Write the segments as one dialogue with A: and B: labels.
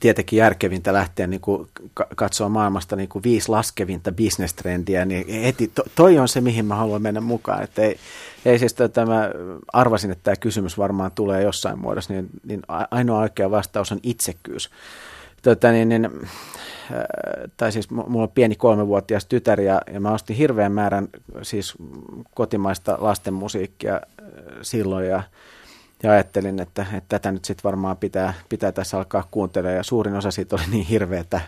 A: tietenkin järkevintä lähteä niin kuin katsoa maailmasta niin kuin viisi laskevinta bisnestrendiä, niin heti to, toi on se, mihin mä haluan mennä mukaan. Että ei, ei siis tota, mä arvasin, että tämä kysymys varmaan tulee jossain muodossa, niin, niin ainoa oikea vastaus on itsekkyys. Tota, niin, niin, äh, tai siis mulla on pieni kolmevuotias tytär ja, ja mä ostin hirveän määrän siis kotimaista lastenmusiikkia äh, silloin ja ja ajattelin, että, että tätä nyt sitten varmaan pitää, pitää tässä alkaa kuuntelemaan ja suurin osa siitä oli niin hirveä, että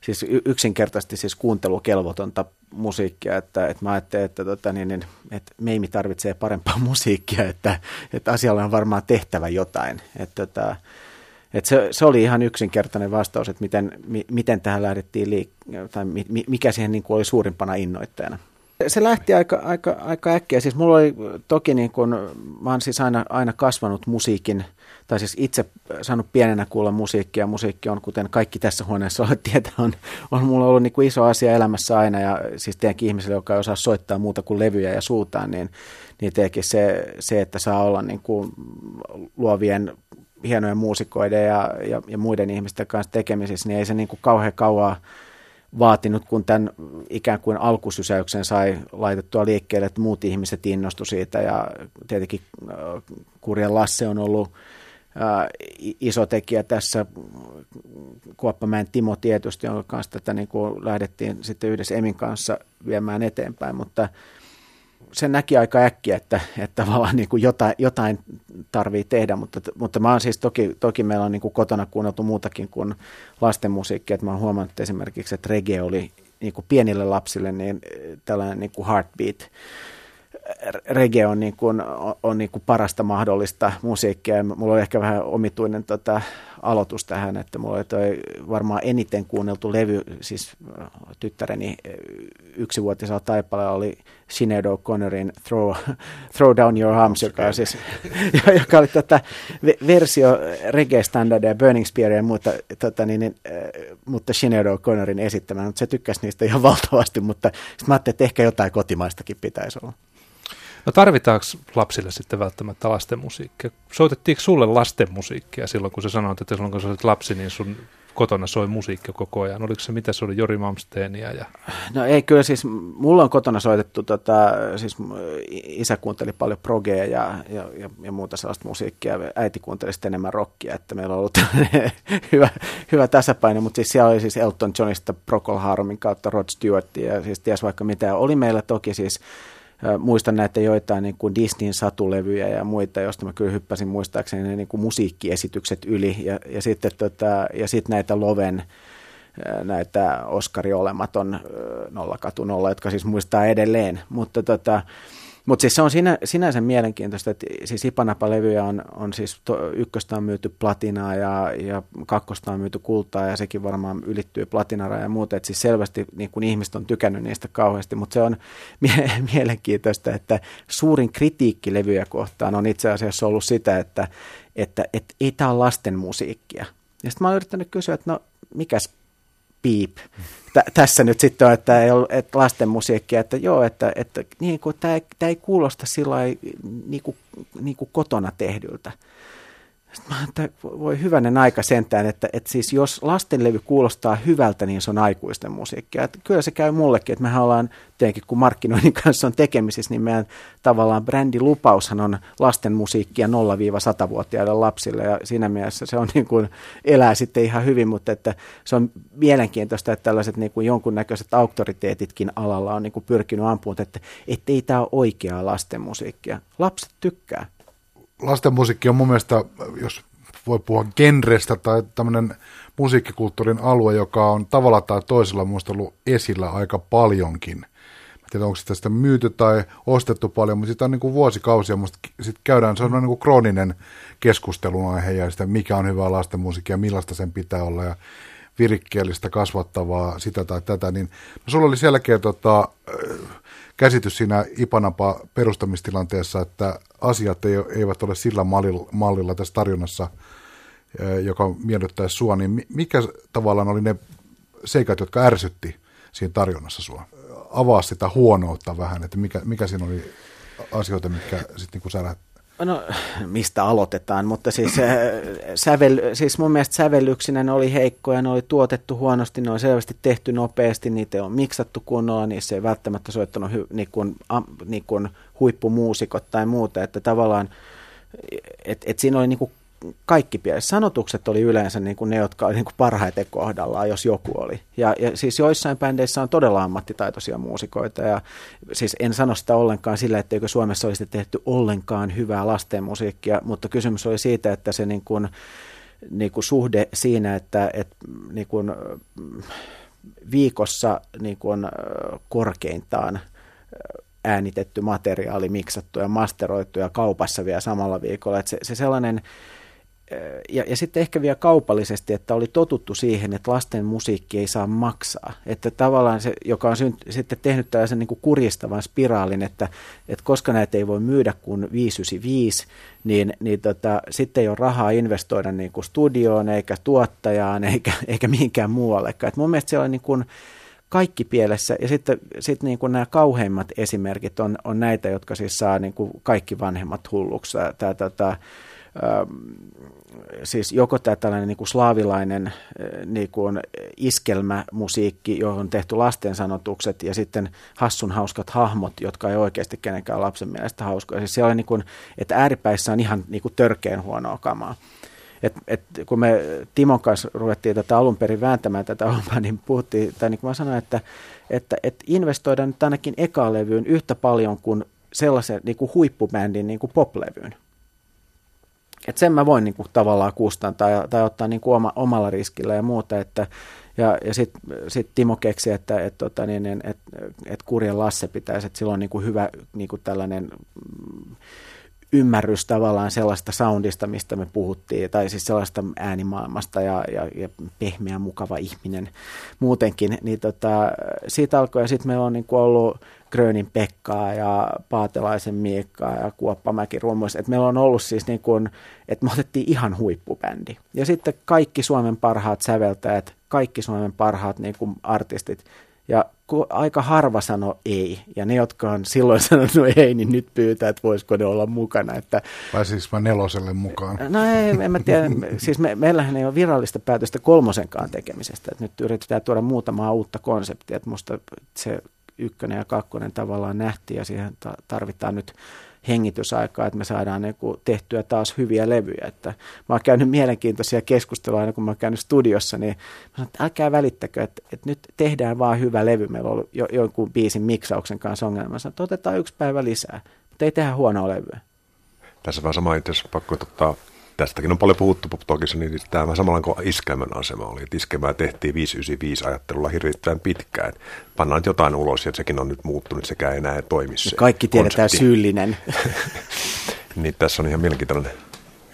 A: siis yksinkertaisesti siis kuuntelukelvotonta musiikkia, että, että mä ajattelin, että, tota, niin, niin, että Meimi tarvitsee parempaa musiikkia, että, että asialla on varmaan tehtävä jotain. Että, että, että se, se, oli ihan yksinkertainen vastaus, että miten, miten tähän lähdettiin liikkeelle, tai mikä siihen niin kuin oli suurimpana innoittajana. Se lähti aika, aika, aika äkkiä. Siis mulla oli toki niin kun, mä oon siis aina, aina kasvanut musiikin, tai siis itse saanut pienenä kuulla musiikkia. Musiikki on, kuten kaikki tässä huoneessa olet tietää, on, on mulla ollut niin kuin iso asia elämässä aina. Ja siis tietenkin ihmiselle, joka ei osaa soittaa muuta kuin levyjä ja suutaan, niin, niin tietenkin se, se, että saa olla niin kuin luovien hienojen muusikoiden ja, ja, ja muiden ihmisten kanssa tekemisissä, niin ei se niin kuin kauhean kauan vaatinut, kun tämän ikään kuin alkusysäyksen sai laitettua liikkeelle, että muut ihmiset innostu siitä. Ja tietenkin äh, Kurjan Lasse on ollut äh, iso tekijä tässä, Kuoppamäen Timo tietysti, jonka kanssa tätä niin kuin lähdettiin sitten yhdessä Emin kanssa viemään eteenpäin, mutta se näki aika äkkiä, että, että tavallaan niin kuin jotain, jotain tarvii tehdä, mutta, mutta mä oon siis toki, toki meillä on niin kuin kotona kuunneltu muutakin kuin lastenmusiikkia, että mä oon huomannut esimerkiksi, että reggae oli niin kuin pienille lapsille niin tällainen niin kuin heartbeat, reggae on, niin kuin, on niin kuin parasta mahdollista musiikkia. Mulla oli ehkä vähän omituinen tota, aloitus tähän, että mulla oli toi varmaan eniten kuunneltu levy, siis äh, tyttäreni äh, yksivuotisella taipaleella oli Sinead O'Connorin Throw, Throw Down Your Arms, joka, siis, joka oli tätä versio reggae-standardia, Burning Spearia ja muuta, tota, niin, niin, äh, mutta Sinead O'Connorin esittämään, mutta se tykkäsi niistä ihan valtavasti, mutta sitten mä ajattelin, että ehkä jotain kotimaistakin pitäisi olla.
B: No tarvitaanko lapsille sitten välttämättä lastenmusiikkia? Soitettiinko sulle lastenmusiikkia silloin, kun sä sanoit, että silloin kun sä olit lapsi, niin sun kotona soi musiikki koko ajan? Oliko se, mitä se oli, Jori Malmsteenia? Ja...
A: No ei, kyllä siis mulla on kotona soitettu, tota, siis isä kuunteli paljon progea ja, ja, ja, ja muuta sellaista musiikkia, äiti kuunteli sitten enemmän rockia, että meillä on ollut hyvä, hyvä tasapaino, mutta siis siellä oli siis Elton Johnista, Procol Harumin kautta Rod Stewartia ja siis ties vaikka mitä. Oli meillä toki siis muistan näitä joitain niin kuin Disneyn satulevyjä ja muita, joista mä kyllä hyppäsin muistaakseni ne niin kuin musiikkiesitykset yli. Ja, ja sitten tota, ja sit näitä Loven näitä Oskari olematon nollakatu nolla, jotka siis muistaa edelleen, mutta tota, mutta siis se on sinä, sinänsä mielenkiintoista, että siis Ipanapa-levyjä on, on siis to, ykköstä on myyty platinaa ja, ja kakkosta on myyty kultaa ja sekin varmaan ylittyy platinara ja muuta. Että siis selvästi niin kun ihmiset on tykännyt niistä kauheasti, mutta se on mie- mielenkiintoista, että suurin kritiikki levyjä kohtaan on itse asiassa ollut sitä, että, että, että ei tämä ole lasten musiikkia. Ja sitten mä oon yrittänyt kysyä, että no mikäs piip tä, tässä nyt sitten on, että ei että lasten musiikkia, että joo, että, että niin kuin, tämä, tämä ei kuulosta sillä niin niin kuin kotona tehdyltä. Sitten mä että voi hyvänen aika sentään, että, että siis jos lastenlevy kuulostaa hyvältä, niin se on aikuisten musiikkia. Että kyllä se käy mullekin, että mehän ollaan tietenkin, kun markkinoinnin kanssa on tekemisissä, niin meidän tavallaan brändilupaushan on lasten musiikkia 0-100-vuotiaille lapsille, ja siinä mielessä se on niin kuin, elää sitten ihan hyvin, mutta että se on mielenkiintoista, että tällaiset niin kuin jonkunnäköiset auktoriteetitkin alalla on niin kuin pyrkinyt ampumaan, että ei tämä ole oikeaa lasten musiikkia. Lapset tykkää
C: lasten musiikki on mun mielestä, jos voi puhua genrestä tai tämmöinen musiikkikulttuurin alue, joka on tavalla tai toisella muista ollut esillä aika paljonkin. Mä tiedän, onko sitä, sitä myyty tai ostettu paljon, mutta sitä on niin kuin vuosikausia. Musta sit käydään, se on niin kuin krooninen keskustelun aihe ja sitä, mikä on hyvää lasten musiikkia, millaista sen pitää olla ja virikkeellistä, kasvattavaa, sitä tai tätä. Niin, no, sulla oli selkeä tota, käsitys siinä Ipanapa perustamistilanteessa, että asiat eivät ole sillä mallilla tässä tarjonnassa, joka miellyttäisi sua, niin mikä tavallaan oli ne seikat, jotka ärsytti siinä tarjonnassa sua? Avaa sitä huonoutta vähän, että mikä, mikä siinä oli asioita, mitkä sitten niin särähti
A: No, mistä aloitetaan, mutta siis, äh, sävel, siis mun mielestä sävellyksinä ne oli heikkoja, ne oli tuotettu huonosti, ne oli selvästi tehty nopeasti, niitä on miksattu kunnolla, niissä ei välttämättä soittanut hy, niin kuin, a, niin kuin huippumuusikot tai muuta, että tavallaan, että et siinä oli niin kuin kaikki pieniä. Sanotukset oli yleensä niin kuin ne, jotka oli niin kuin parhaiten kohdallaan, jos joku oli. Ja, ja siis joissain bändeissä on todella ammattitaitoisia muusikoita. Ja siis en sano sitä ollenkaan sillä, etteikö Suomessa olisi tehty ollenkaan hyvää lastenmusiikkia, mutta kysymys oli siitä, että se niin kuin, niin kuin suhde siinä, että, että niin kuin viikossa niin kuin korkeintaan äänitetty materiaali, miksattu ja masteroitu ja kaupassa vielä samalla viikolla. Että se, se sellainen ja, ja sitten ehkä vielä kaupallisesti, että oli totuttu siihen, että lasten musiikki ei saa maksaa. Että tavallaan se, joka on synt, sitten tehnyt tällaisen niin kuin kurjistavan spiraalin, että, että koska näitä ei voi myydä kuin 595, niin, niin tota, sitten ei ole rahaa investoida niin kuin studioon, eikä tuottajaan, eikä, eikä mihinkään muuallekaan. Et mun mielestä se on niin kuin, kaikki pielessä. Ja sitten sit niin kuin nämä kauheimmat esimerkit on, on näitä, jotka siis saa niin kuin kaikki vanhemmat hulluksi. Tämä, tämä, siis joko tämä tällainen niin kuin slaavilainen niin kuin iskelmämusiikki, johon on tehty lastensanotukset, ja sitten hassun hauskat hahmot, jotka ei oikeasti kenenkään lapsen mielestä hauskoja. Siis siellä on niin kuin, että ääripäissä on ihan niin kuin törkeän huonoa kamaa. Et, et, kun me Timon kanssa ruvettiin tätä alun perin vääntämään tätä hommaa, niin puhuttiin, tai niin kuin mä sanoin, että, että, että investoidaan nyt ainakin eka levyyn yhtä paljon kuin sellaisen niin kuin huippubändin niin kuin poplevyyn. Et sen mä voin niin kuin, tavallaan kustantaa tai, tai ottaa niin kuin oma, omalla riskillä ja muuta. Että, ja ja sitten sit Timo keksi, että et, tota, niin, et, et, et Kurjen Lasse pitäisi, että sillä on niin kuin hyvä niin kuin tällainen mm, ymmärrys tavallaan sellaista soundista, mistä me puhuttiin, tai siis sellaista äänimaailmasta ja, ja, ja pehmeä, mukava ihminen muutenkin, niin tota, siitä alkoi, ja sitten meillä on niin kuin ollut Grönin Pekkaa ja Paatelaisen Miikkaa ja Kuoppamäki rummuissa. Että meillä on ollut siis niin kuin, että me otettiin ihan huippubändi. Ja sitten kaikki Suomen parhaat säveltäjät, kaikki Suomen parhaat niin kuin artistit. Ja aika harva sano ei, ja ne, jotka on silloin sanonut ei, niin nyt pyytää, että voisiko ne olla mukana. Että,
C: Vai siis mä neloselle mukaan?
A: No ei, en mä tiedä. siis me, meillähän ei ole virallista päätöstä kolmosenkaan tekemisestä. Että nyt yritetään tuoda muutamaa uutta konseptia. Että musta se ykkönen ja kakkonen tavallaan nähtiin ja siihen tarvitaan nyt hengitysaikaa, että me saadaan niin kuin tehtyä taas hyviä levyjä. Että mä oon käynyt mielenkiintoisia keskusteluja aina kun mä oon käynyt studiossa, niin mä sanon, että älkää välittäkö, että, että nyt tehdään vaan hyvä levy. Meillä on ollut jo, jonkun biisin miksauksen kanssa ongelma. Mä sanon, että otetaan yksi päivä lisää, mutta ei tehdä huonoa levyä.
D: Tässä vähän sama itse pakko ottaa tästäkin on paljon puhuttu Pop Talkissa, niin tämä samalla kuin iskelmän asema oli. Että iskelmää tehtiin 595 ajattelulla hirvittävän pitkään. Pannaan nyt jotain ulos ja sekin on nyt muuttunut, sekä ei enää toimi se
A: Kaikki tiedetään konsepti. syyllinen.
D: niin tässä on ihan mielenkiintoinen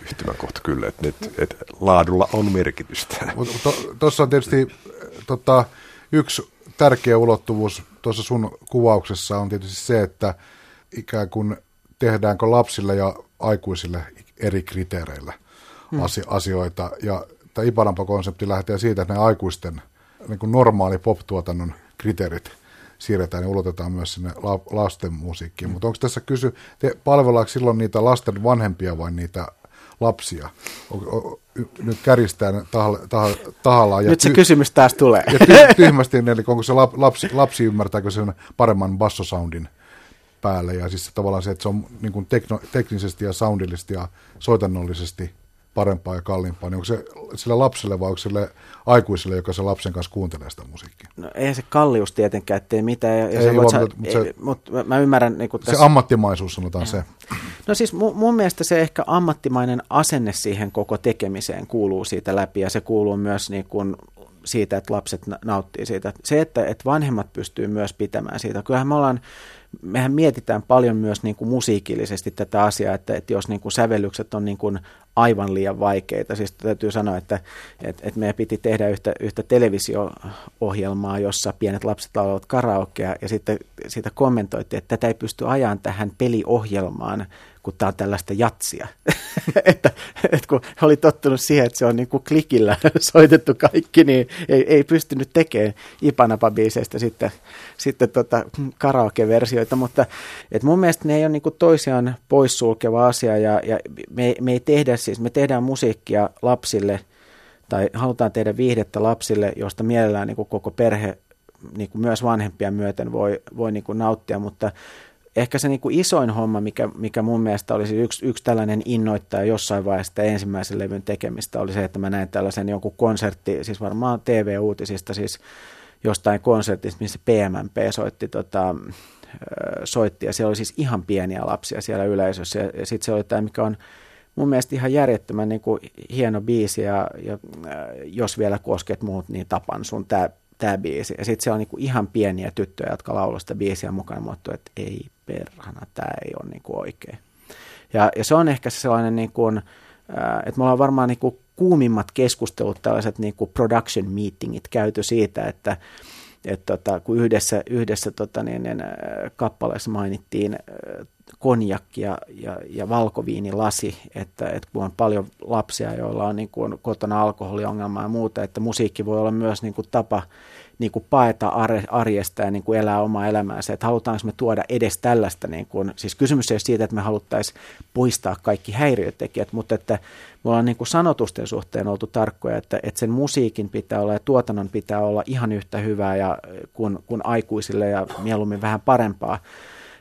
D: yhtymäkohta kyllä, että, nyt, että laadulla on merkitystä.
C: Tuossa to, on tietysti tota, yksi tärkeä ulottuvuus tuossa sun kuvauksessa on tietysti se, että ikään kuin tehdäänkö lapsille ja aikuisille eri kriteereillä hmm. asioita. Ja tämä Iparampa-konsepti lähtee siitä, että ne aikuisten niin kuin normaali pop-tuotannon kriteerit siirretään ja ulotetaan myös sinne la- lasten musiikkiin. Hmm. Mutta onko tässä kysy, te, palvellaanko silloin niitä lasten vanhempia vai niitä lapsia? O, o, nyt kärjistää tahalla, tahalla, tahallaan.
A: Ja nyt se ty- kysymys taas tulee.
C: Ja ty- tyhmästi, eli onko se lapsi, lapsi ymmärtääkö sen paremman bassosoundin päälle. Ja siis tavallaan se, että se on niin kuin tekno, teknisesti ja soundillisesti ja soitannollisesti parempaa ja kalliimpaa, niin onko se sille lapselle vai onko sille aikuiselle, joka se lapsen kanssa kuuntelee sitä musiikkia?
A: No eihän se kallius tietenkään, ettei mitään. Ja,
C: ei,
A: ja
C: vaan, mutta, mutta, se,
A: mutta mä, mä ymmärrän. Niin
C: tässä, se ammattimaisuus sanotaan se.
A: No siis mun, mun mielestä se ehkä ammattimainen asenne siihen koko tekemiseen kuuluu siitä läpi ja se kuuluu myös niin kuin siitä, että lapset nauttii siitä. Se, että, että vanhemmat pystyy myös pitämään siitä. Kyllähän me ollaan mehän mietitään paljon myös niin kuin musiikillisesti tätä asiaa, että, että jos niin kuin sävellykset on niin kuin aivan liian vaikeita. Siis täytyy sanoa, että, että, että meidän piti tehdä yhtä, yhtä televisio-ohjelmaa, jossa pienet lapset laulavat karaokea, ja sitten siitä kommentoitiin, että tätä ei pysty ajan tähän peliohjelmaan, kun tämä on tällaista jatsia. että, että kun oli tottunut siihen, että se on niin kuin klikillä soitettu kaikki, niin ei, ei pystynyt tekemään Ipanapa-biiseistä sitten, sitten tota karaoke-versioita, mutta et mun mielestä ne ei ole niin kuin toisiaan poissulkeva asia ja, ja me, me ei tehdä siis, me tehdään musiikkia lapsille tai halutaan tehdä viihdettä lapsille, josta mielellään niin kuin koko perhe niin kuin myös vanhempia myöten voi, voi niin kuin nauttia, mutta ehkä se niin kuin isoin homma, mikä, mikä mun mielestä olisi yksi, yksi tällainen innoittaja jossain vaiheessa ensimmäisen levyn tekemistä, oli se, että mä näin tällaisen jonkun konsertti, siis varmaan TV-uutisista, siis jostain konsertista, missä PMMP soitti, tota, soitti ja siellä oli siis ihan pieniä lapsia siellä yleisössä ja, ja sitten se oli tämä, mikä on mun mielestä ihan järjettömän niin kuin hieno biisi ja, ja jos vielä kosket muut, niin tapan sun. Tämä tämä biisi. Ja sitten siellä on niinku ihan pieniä tyttöjä, jotka laulaa sitä biisiä mukaan, mutta että ei perhana, tämä ei ole niinku oikein. Ja, ja se on ehkä se sellainen, niinku, että me ollaan varmaan niinku kuumimmat keskustelut, tällaiset niinku production meetingit käyty siitä, että et tota, kun yhdessä, yhdessä tota, niin, niin, kappaleessa mainittiin konjakki ja, ja, ja valkoviinilasi, että, että kun on paljon lapsia, joilla on niin kuin kotona alkoholiongelmaa ja muuta, että musiikki voi olla myös niin kuin tapa niin kuin paeta arjesta ja niin kuin elää omaa elämäänsä, että halutaanko me tuoda edes tällaista, niin kuin, siis kysymys ei ole siitä, että me haluttaisiin poistaa kaikki häiriötekijät, mutta että me ollaan niin kuin sanotusten suhteen oltu tarkkoja, että, että sen musiikin pitää olla ja tuotannon pitää olla ihan yhtä hyvää ja kun, kun aikuisille ja mieluummin vähän parempaa,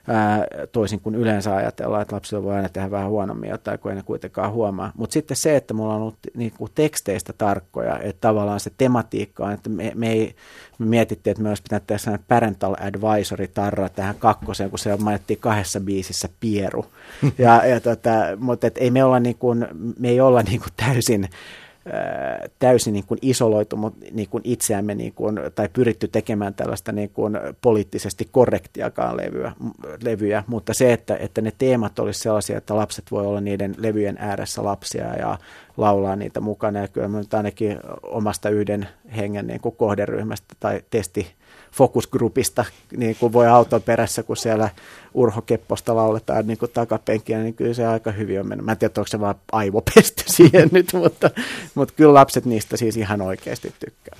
A: ää, toisin kuin yleensä ajatellaan, että lapsilla voi aina tehdä vähän huonommin jotain, kun ei ne kuitenkaan huomaa. Mutta sitten se, että mulla on ollut niin kuin teksteistä tarkkoja, että tavallaan se tematiikka on, että me, me, ei, me mietittiin, että me olisi pitänyt tehdä sellainen parental advisory tarra tähän kakkoseen, kun se mainittiin kahdessa biisissä Pieru. ja, ja tota, mutta et ei me, olla niin kuin, me ei olla niin kuin täysin täysin niin kuin isoloitu niin kuin itseämme niin kuin, tai pyritty tekemään tällaista niin kuin poliittisesti korrektiakaan levyä, levyjä, mutta se, että, että ne teemat olisi sellaisia, että lapset voi olla niiden levyjen ääressä lapsia ja laulaa niitä mukana. Ja kyllä nyt ainakin omasta yhden hengen niin kuin kohderyhmästä tai testi fokusgrupista niin kuin voi auton perässä, kun siellä Urho Kepposta lauletaan niin kuin takapenkkiä, niin kyllä se aika hyvin on mennyt. Mä en tiedä, onko se vaan aivopesty siihen nyt, mutta, mutta kyllä lapset niistä siis ihan oikeasti tykkää.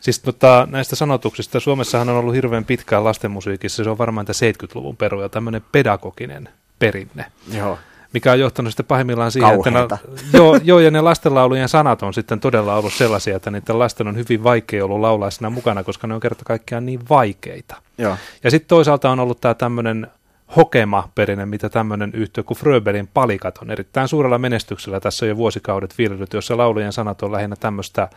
B: Siis tota, näistä sanotuksista, Suomessahan on ollut hirveän pitkään lastenmusiikissa, se on varmaan 70-luvun peruja, tämmöinen pedagoginen perinne.
A: Joo
B: mikä on johtanut sitten pahimmillaan siihen, Kauheita. että ne, joo, joo, ja ne lastenlaulujen sanat on sitten todella ollut sellaisia, että niiden lasten on hyvin vaikea ollut laulaa siinä mukana, koska ne on kerta kaikkiaan niin vaikeita.
A: Joo.
B: Ja sitten toisaalta on ollut tämä tämmöinen hokema-perinne, mitä tämmöinen yhtiö kuin Fröbelin palikat on erittäin suurella menestyksellä tässä jo vuosikaudet viljelyt, jossa laulujen sanat on lähinnä tämmöistä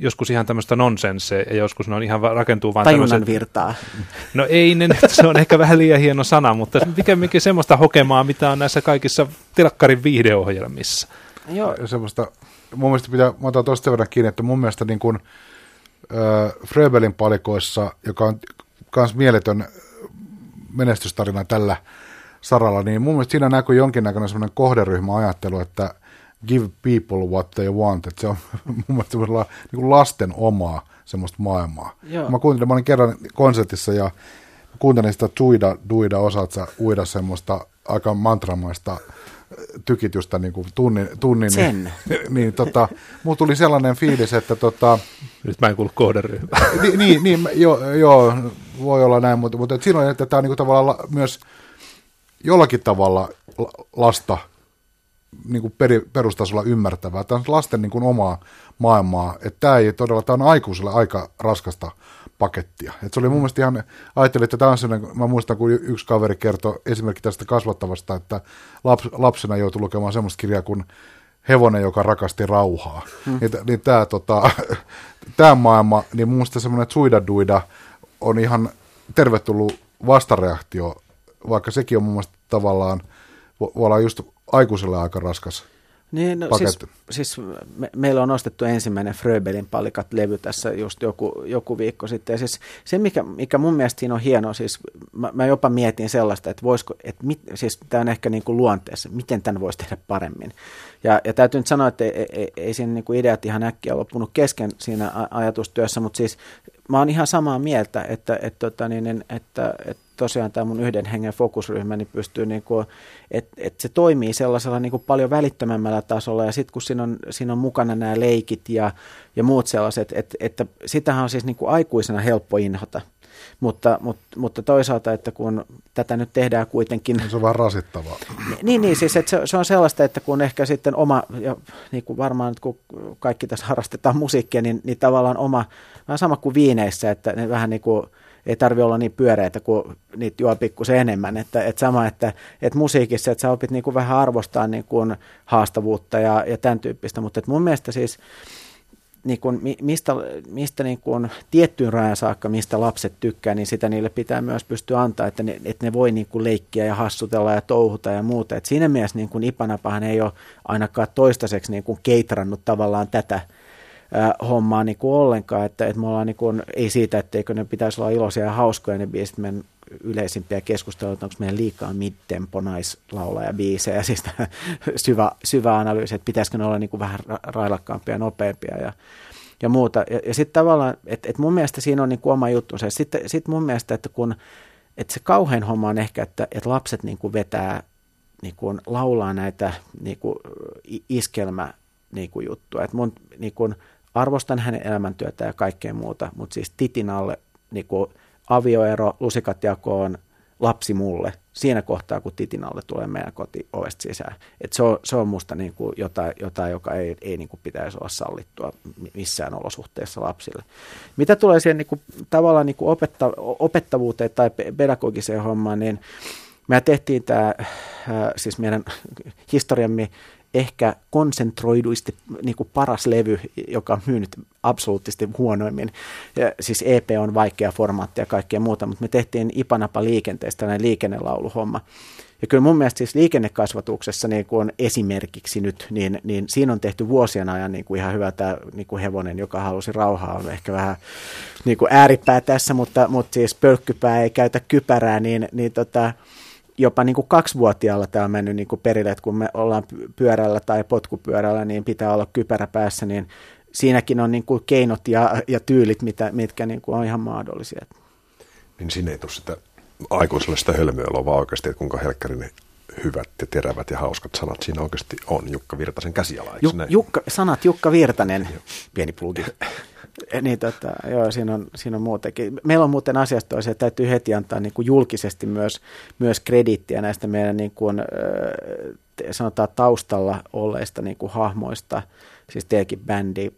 B: joskus ihan tämmöistä nonsensea ja joskus ne on ihan rakentuu vain
A: tämmöiset... virtaa.
B: No ei ne nyt, se on ehkä vähän liian hieno sana, mutta pikemminkin semmoista hokemaa, mitä on näissä kaikissa telkkarin viihdeohjelmissa.
C: Joo. Semmoista, mun mielestä pitää, mä otan tuosta verran kiinni, että mun mielestä niin kuin, äh, Fröbelin palikoissa, joka on myös mieletön menestystarina tällä saralla, niin mun mielestä siinä näkyy jonkinnäköinen semmoinen kohderyhmäajattelu, että give people what they want, että se on mun mielestä niin kuin lasten omaa semmoista maailmaa. Joo. Mä kuuntelin, mä olin kerran konsertissa ja kuuntelin sitä Tuida Duida osaatsa uida semmoista aika mantramaista tykitystä niin kuin tunnin, tunnin
A: Sen.
C: niin, niin tota, mulla tuli sellainen fiilis, että tota,
B: nyt mä en kuulu kohderyhmään.
C: Niin, niin, niin joo, joo, voi olla näin, mutta, mutta silloin, että tämä on niin kuin tavallaan myös jollakin tavalla lasta niin kuin peri, perustasolla ymmärtävää. Tämä on lasten niin kuin omaa maailmaa. Että tämä ei todella, tämä on aikuiselle aika raskasta pakettia. Et se oli mun mielestä ihan, ajattelin, että tämä on sellainen, mä muistan, kun yksi kaveri kertoi esimerkki tästä kasvattavasta, että laps, lapsena joutui lukemaan semmoista kirjaa kuin Hevonen, joka rakasti rauhaa. Hmm. Niin, niin tämä tota, tää maailma, niin mun mielestä semmoinen suidaduida on ihan tervetullut vastareaktio, vaikka sekin on mun mielestä tavallaan, voi olla just aikuiselle aika raskas
A: Niin, no, siis, siis me, meillä on ostettu ensimmäinen Fröbelin palikat-levy tässä just joku, joku viikko sitten. Ja siis se, mikä, mikä mun mielestä siinä on hienoa, siis mä, mä jopa mietin sellaista, että voisiko, että mit, siis tämä on ehkä niin kuin luonteessa, miten tämän voisi tehdä paremmin. Ja, ja täytyy nyt sanoa, että ei, ei, ei siinä niin kuin ideat ihan äkkiä loppunut kesken siinä ajatustyössä, mutta siis mä oon ihan samaa mieltä, että, että, tota niin, että, että, että tosiaan tämä mun yhden hengen fokusryhmä niin pystyy, niin kuin, että, että se toimii sellaisella niin kuin paljon välittömämmällä tasolla ja sitten kun siinä on, siinä on mukana nämä leikit ja, ja muut sellaiset, että, että sitähän on siis niin kuin aikuisena helppo inhota. Mutta, mutta, mutta toisaalta, että kun tätä nyt tehdään kuitenkin...
C: Se on vähän rasittavaa.
A: Niin, niin siis että se, se on sellaista, että kun ehkä sitten oma, ja niin kuin varmaan kun kaikki tässä harrastetaan musiikkia, niin, niin tavallaan oma, vähän sama kuin viineissä, että ne vähän niin kuin ei tarvi olla niin pyöreitä, kun niitä juo pikkusen enemmän. Että, että sama, että, että musiikissa, että sä opit niin kuin vähän arvostaa niin kuin haastavuutta ja, ja tämän tyyppistä, mutta mun mielestä siis niin kuin, mistä, mistä niin kuin tiettyyn rajan saakka, mistä lapset tykkää, niin sitä niille pitää myös pystyä antaa, että ne, että ne voi niin kuin leikkiä ja hassutella ja touhuta ja muuta. Et siinä mielessä niin kuin Ipanapahan ei ole ainakaan toistaiseksi niin kuin keitrannut tavallaan tätä, hommaa niin kuin ollenkaan, että, että me ollaan niin kuin, ei siitä, etteikö ne pitäisi olla iloisia ja hauskoja ne biisit, meidän yleisimpiä keskusteluja, että onko meidän liikaa mid-tempo naislaulaja biisejä, siis syvä, syvä analyysi, että pitäisikö ne olla niin kuin vähän railakkaampia nopeampia ja, ja muuta. Ja, ja sitten tavallaan, että, että mun mielestä siinä on niin kuin oma juttunsa. Sitten sit mun mielestä, että kun että se kauhean homma on ehkä, että, että lapset niin kuin vetää, niin kuin laulaa näitä niin kuin iskelmä niin kuin juttuja. Että mun niin kuin, arvostan hänen elämäntyötä ja kaikkea muuta, mutta siis titin alle niin kuin avioero, lusikat jakoon, lapsi mulle, siinä kohtaa, kun titin alle tulee meidän koti ovesta sisään. Et se, on, se on musta niin kuin jotain, jotain, joka ei, ei niin kuin pitäisi olla sallittua missään olosuhteessa lapsille. Mitä tulee siihen niin kuin, tavallaan niin kuin opetta, opettavuuteen tai pedagogiseen hommaan, niin me tehtiin tämä, äh, siis meidän historiamme ehkä konsentroiduisti niin kuin paras levy, joka on myynyt absoluuttisesti huonoimmin. Ja, siis EP on vaikea formaatti ja kaikkea muuta, mutta me tehtiin Ipanapa liikenteestä tällainen liikennelauluhomma. Ja kyllä mun mielestä siis liikennekasvatuksessa niin kuin on esimerkiksi nyt, niin, niin siinä on tehty vuosien ajan niin kuin ihan hyvä tämä niin kuin hevonen, joka halusi rauhaa, on ehkä vähän niin kuin ääripää tässä, mutta, mutta siis pölkkypää ei käytä kypärää, niin, niin tota, jopa niin kuin kaksivuotiaalla tämä on mennyt niin kuin perille, että kun me ollaan pyörällä tai potkupyörällä, niin pitää olla kypärä päässä, niin siinäkin on niin kuin keinot ja, ja tyylit, mitä, mitkä niin kuin on ihan mahdollisia.
D: Niin siinä ei tule sitä aikuiselle sitä hölmöä vaan oikeasti, että kuinka helkkärin hyvät ja terävät ja hauskat sanat siinä oikeasti on Jukka Virtasen käsiala,
A: Ju, Jukka, sanat Jukka Virtanen, pieni plugi. Niin, tota, joo, siinä on, siinä on muutenkin. Meillä on muuten asiasta että täytyy heti antaa niin kuin julkisesti myös, myös krediittiä näistä meidän niin kuin, sanotaan taustalla olleista niin kuin hahmoista. Siis teilläkin bändi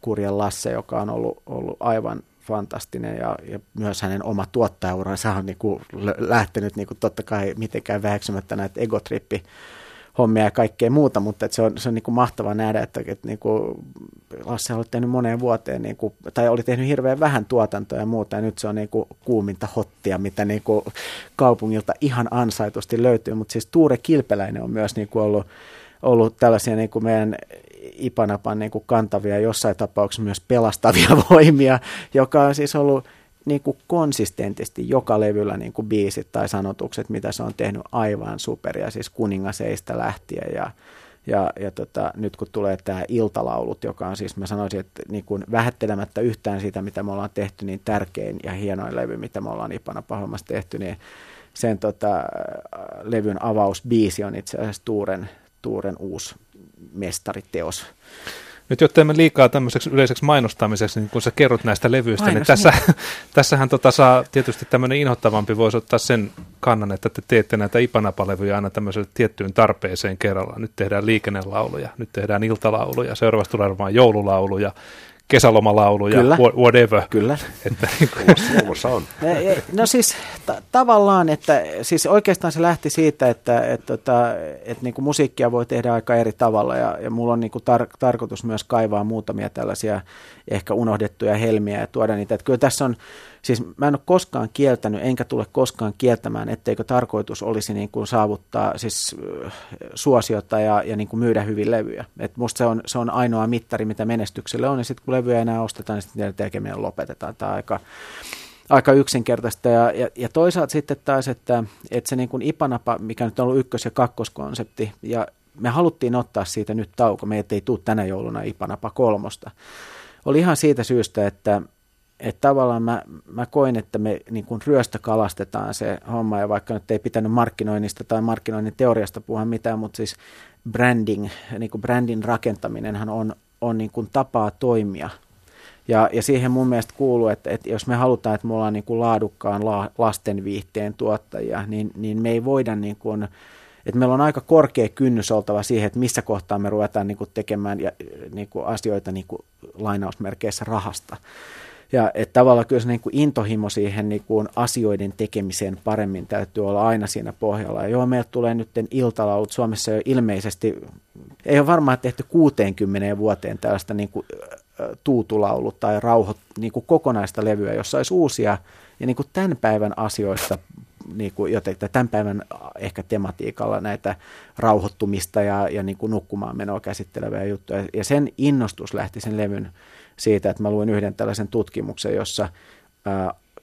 A: Kurjan Lasse, joka on ollut, ollut aivan fantastinen ja, ja myös hänen oma tuottajauransa on niin kuin lähtenyt niin kuin totta kai mitenkään väheksymättä näitä egotrippi hommia ja kaikkea muuta, mutta se on, se on niin kuin mahtava nähdä, että, että niin kuin Lasse oli tehnyt moneen vuoteen, niin kuin, tai oli tehnyt hirveän vähän tuotantoa ja muuta, ja nyt se on niin kuin kuuminta hottia, mitä niin kuin kaupungilta ihan ansaitusti löytyy, mutta siis Tuure Kilpeläinen on myös niin kuin ollut, ollut tällaisia niin kuin meidän Ipanapan niin kuin kantavia, jossain tapauksessa myös pelastavia voimia, joka on siis ollut niin kuin konsistentisti joka levyllä niin kuin biisit tai sanotukset, mitä se on tehnyt aivan superia, siis kuningaseista lähtien ja, ja, ja tota, nyt kun tulee tämä iltalaulut, joka on siis, mä sanoisin, että niin kuin vähättelemättä yhtään sitä, mitä me ollaan tehty, niin tärkein ja hienoin levy, mitä me ollaan Ipana Pahommassa tehty, niin sen tota, levyn avausbiisi on itse asiassa Tuuren, Tuuren uusi mestariteos.
B: Nyt jotta emme liikaa tämmöiseksi yleiseksi mainostamiseksi, niin kun sä kerrot näistä levyistä, niin Mainos, niin tässä, niin. tässähän tota saa tietysti tämmöinen inhottavampi voisi ottaa sen kannan, että te teette näitä Ipanapa-levyjä aina tämmöiselle tiettyyn tarpeeseen kerralla. Nyt tehdään liikennelauluja, nyt tehdään iltalauluja, seuraavaksi tulee varmaan joululauluja, kesälomalaulu ja
A: Kyllä.
B: whatever.
A: Kyllä.
B: Että,
D: Luulossa on.
A: No siis ta- tavallaan, että siis oikeastaan se lähti siitä, että, että, että, että niin kuin musiikkia voi tehdä aika eri tavalla ja, ja mulla on niin kuin tar- tarkoitus myös kaivaa muutamia tällaisia ehkä unohdettuja helmiä ja tuoda niitä. Että kyllä tässä on, siis mä en ole koskaan kieltänyt enkä tule koskaan kieltämään, etteikö tarkoitus olisi niin kuin saavuttaa siis äh, suosiota ja, ja niin kuin myydä hyvin levyjä. Et musta se on, se on ainoa mittari, mitä menestykselle on ja sitten kun levyjä enää ostetaan, niin sitten tekeminen lopetetaan. Tämä aika, aika yksinkertaista. Ja, ja, ja toisaalta sitten taas, että, että se niin kuin Ipanapa, mikä nyt on ollut ykkös- ja kakkoskonsepti, ja me haluttiin ottaa siitä nyt tauko, me ei tule tänä jouluna Ipanapa kolmosta. Oli ihan siitä syystä, että, että tavallaan mä, mä koin, että me niin kuin ryöstökalastetaan se homma, ja vaikka nyt ei pitänyt markkinoinnista tai markkinoinnin teoriasta puhua mitään, mutta siis branding, niin kuin brändin rakentaminenhan on, on niin kuin tapaa toimia – ja, ja siihen mun mielestä kuuluu, että, että jos me halutaan, että me ollaan niin kuin laadukkaan la, lastenviihteen tuottajia, niin, niin me ei voida, niin kuin, että meillä on aika korkea kynnys oltava siihen, että missä kohtaa me ruvetaan niin kuin tekemään ja, niin kuin asioita niin kuin lainausmerkeissä rahasta. Ja että tavallaan kyllä se niin kuin intohimo siihen niin kuin asioiden tekemiseen paremmin täytyy olla aina siinä pohjalla. Ja joo, meiltä tulee nyt iltalaulut. Suomessa jo ilmeisesti, ei ole varmaan tehty 60 vuoteen tällaista niin kuin tuutulaulu tai rauho, niin kuin kokonaista levyä, jossa olisi uusia ja niin kuin tämän päivän asioista, niin kuin joten, tämän päivän ehkä tematiikalla näitä rauhoittumista ja, ja niin kuin nukkumaan menoa käsitteleviä juttuja. Ja sen innostus lähti sen levyn siitä, että mä luin yhden tällaisen tutkimuksen, jossa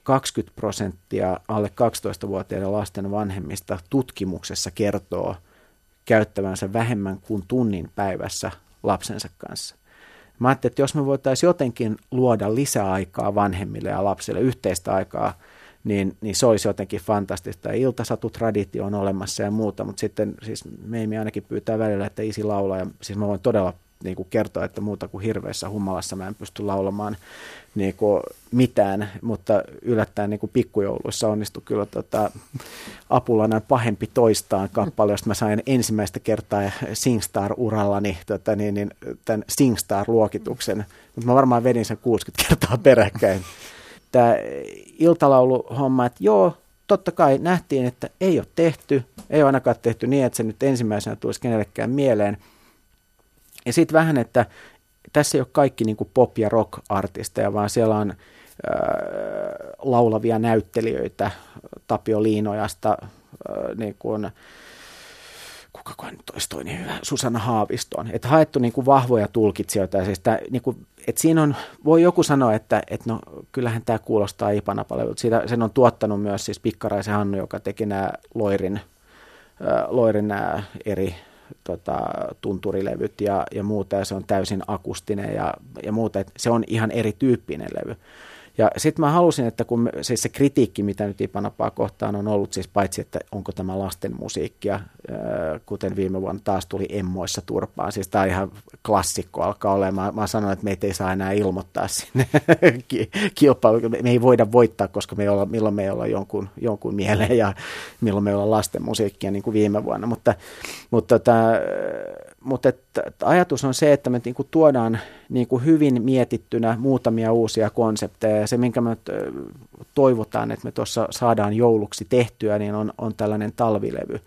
A: 20 prosenttia alle 12-vuotiaiden lasten vanhemmista tutkimuksessa kertoo käyttävänsä vähemmän kuin tunnin päivässä lapsensa kanssa. Mä ajattelin, että jos me voitaisiin jotenkin luoda lisäaikaa vanhemmille ja lapsille, yhteistä aikaa, niin, niin se olisi jotenkin fantastista. Iltasatutraditio on olemassa ja muuta, mutta sitten siis me ainakin pyytää välillä, että isi laulaa. Ja siis mä voin todella niin kuin kertoa, että muuta kuin hirveässä humalassa mä en pysty laulamaan niin kuin mitään, mutta yllättäen niin kuin pikkujouluissa onnistui kyllä tota, apulainen pahempi toistaan kappale, josta mä sain ensimmäistä kertaa SingStar-urallani tota, niin, niin, tämän SingStar-luokituksen, mutta mä varmaan vedin sen 60 kertaa peräkkäin. Tämä iltalauluhomma, että joo, totta kai nähtiin, että ei ole tehty, ei ole ainakaan tehty niin, että se nyt ensimmäisenä tulisi kenellekään mieleen – ja sitten vähän, että tässä ei ole kaikki niin pop- ja rock-artisteja, vaan siellä on äh, laulavia näyttelijöitä. Tapio Liinojasta, äh, niin kuin, kuka nyt olisi toinen hyvä, Susanna Haavistoon. Että haettu niin kuin vahvoja tulkitsijoita. Ja siis tää, niin kuin, että siinä on, voi joku sanoa, että, että no, kyllähän tämä kuulostaa Ipanapalvelulta. Siitä, sen on tuottanut myös siis Pikkaraisen Hannu, joka teki nämä Loirin, Loirin nämä eri tota, tunturilevyt ja, ja muuta, ja se on täysin akustinen ja, ja muuta, että se on ihan erityyppinen levy. Ja sitten mä halusin, että kun siis se kritiikki, mitä nyt Ipanapaa kohtaan on ollut, siis paitsi, että onko tämä lasten musiikkia, kuten viime vuonna taas tuli Emmoissa turpaan, siis tämä ihan klassikko alkaa olemaan. Mä, mä sanoin, että meitä ei saa enää ilmoittaa sinne kilpailu. Me ei voida voittaa, koska me ei olla, milloin me ei olla jonkun, jonkun mieleen ja milloin me ei olla lasten musiikkia niin kuin viime vuonna. Mutta, mutta, tota, mutta että, ajatus on se, että me niin kuin tuodaan niin kuin hyvin mietittynä muutamia uusia konsepteja. Ja se, minkä me toivotaan, että me tuossa saadaan jouluksi tehtyä, niin on, on tällainen talvilevy.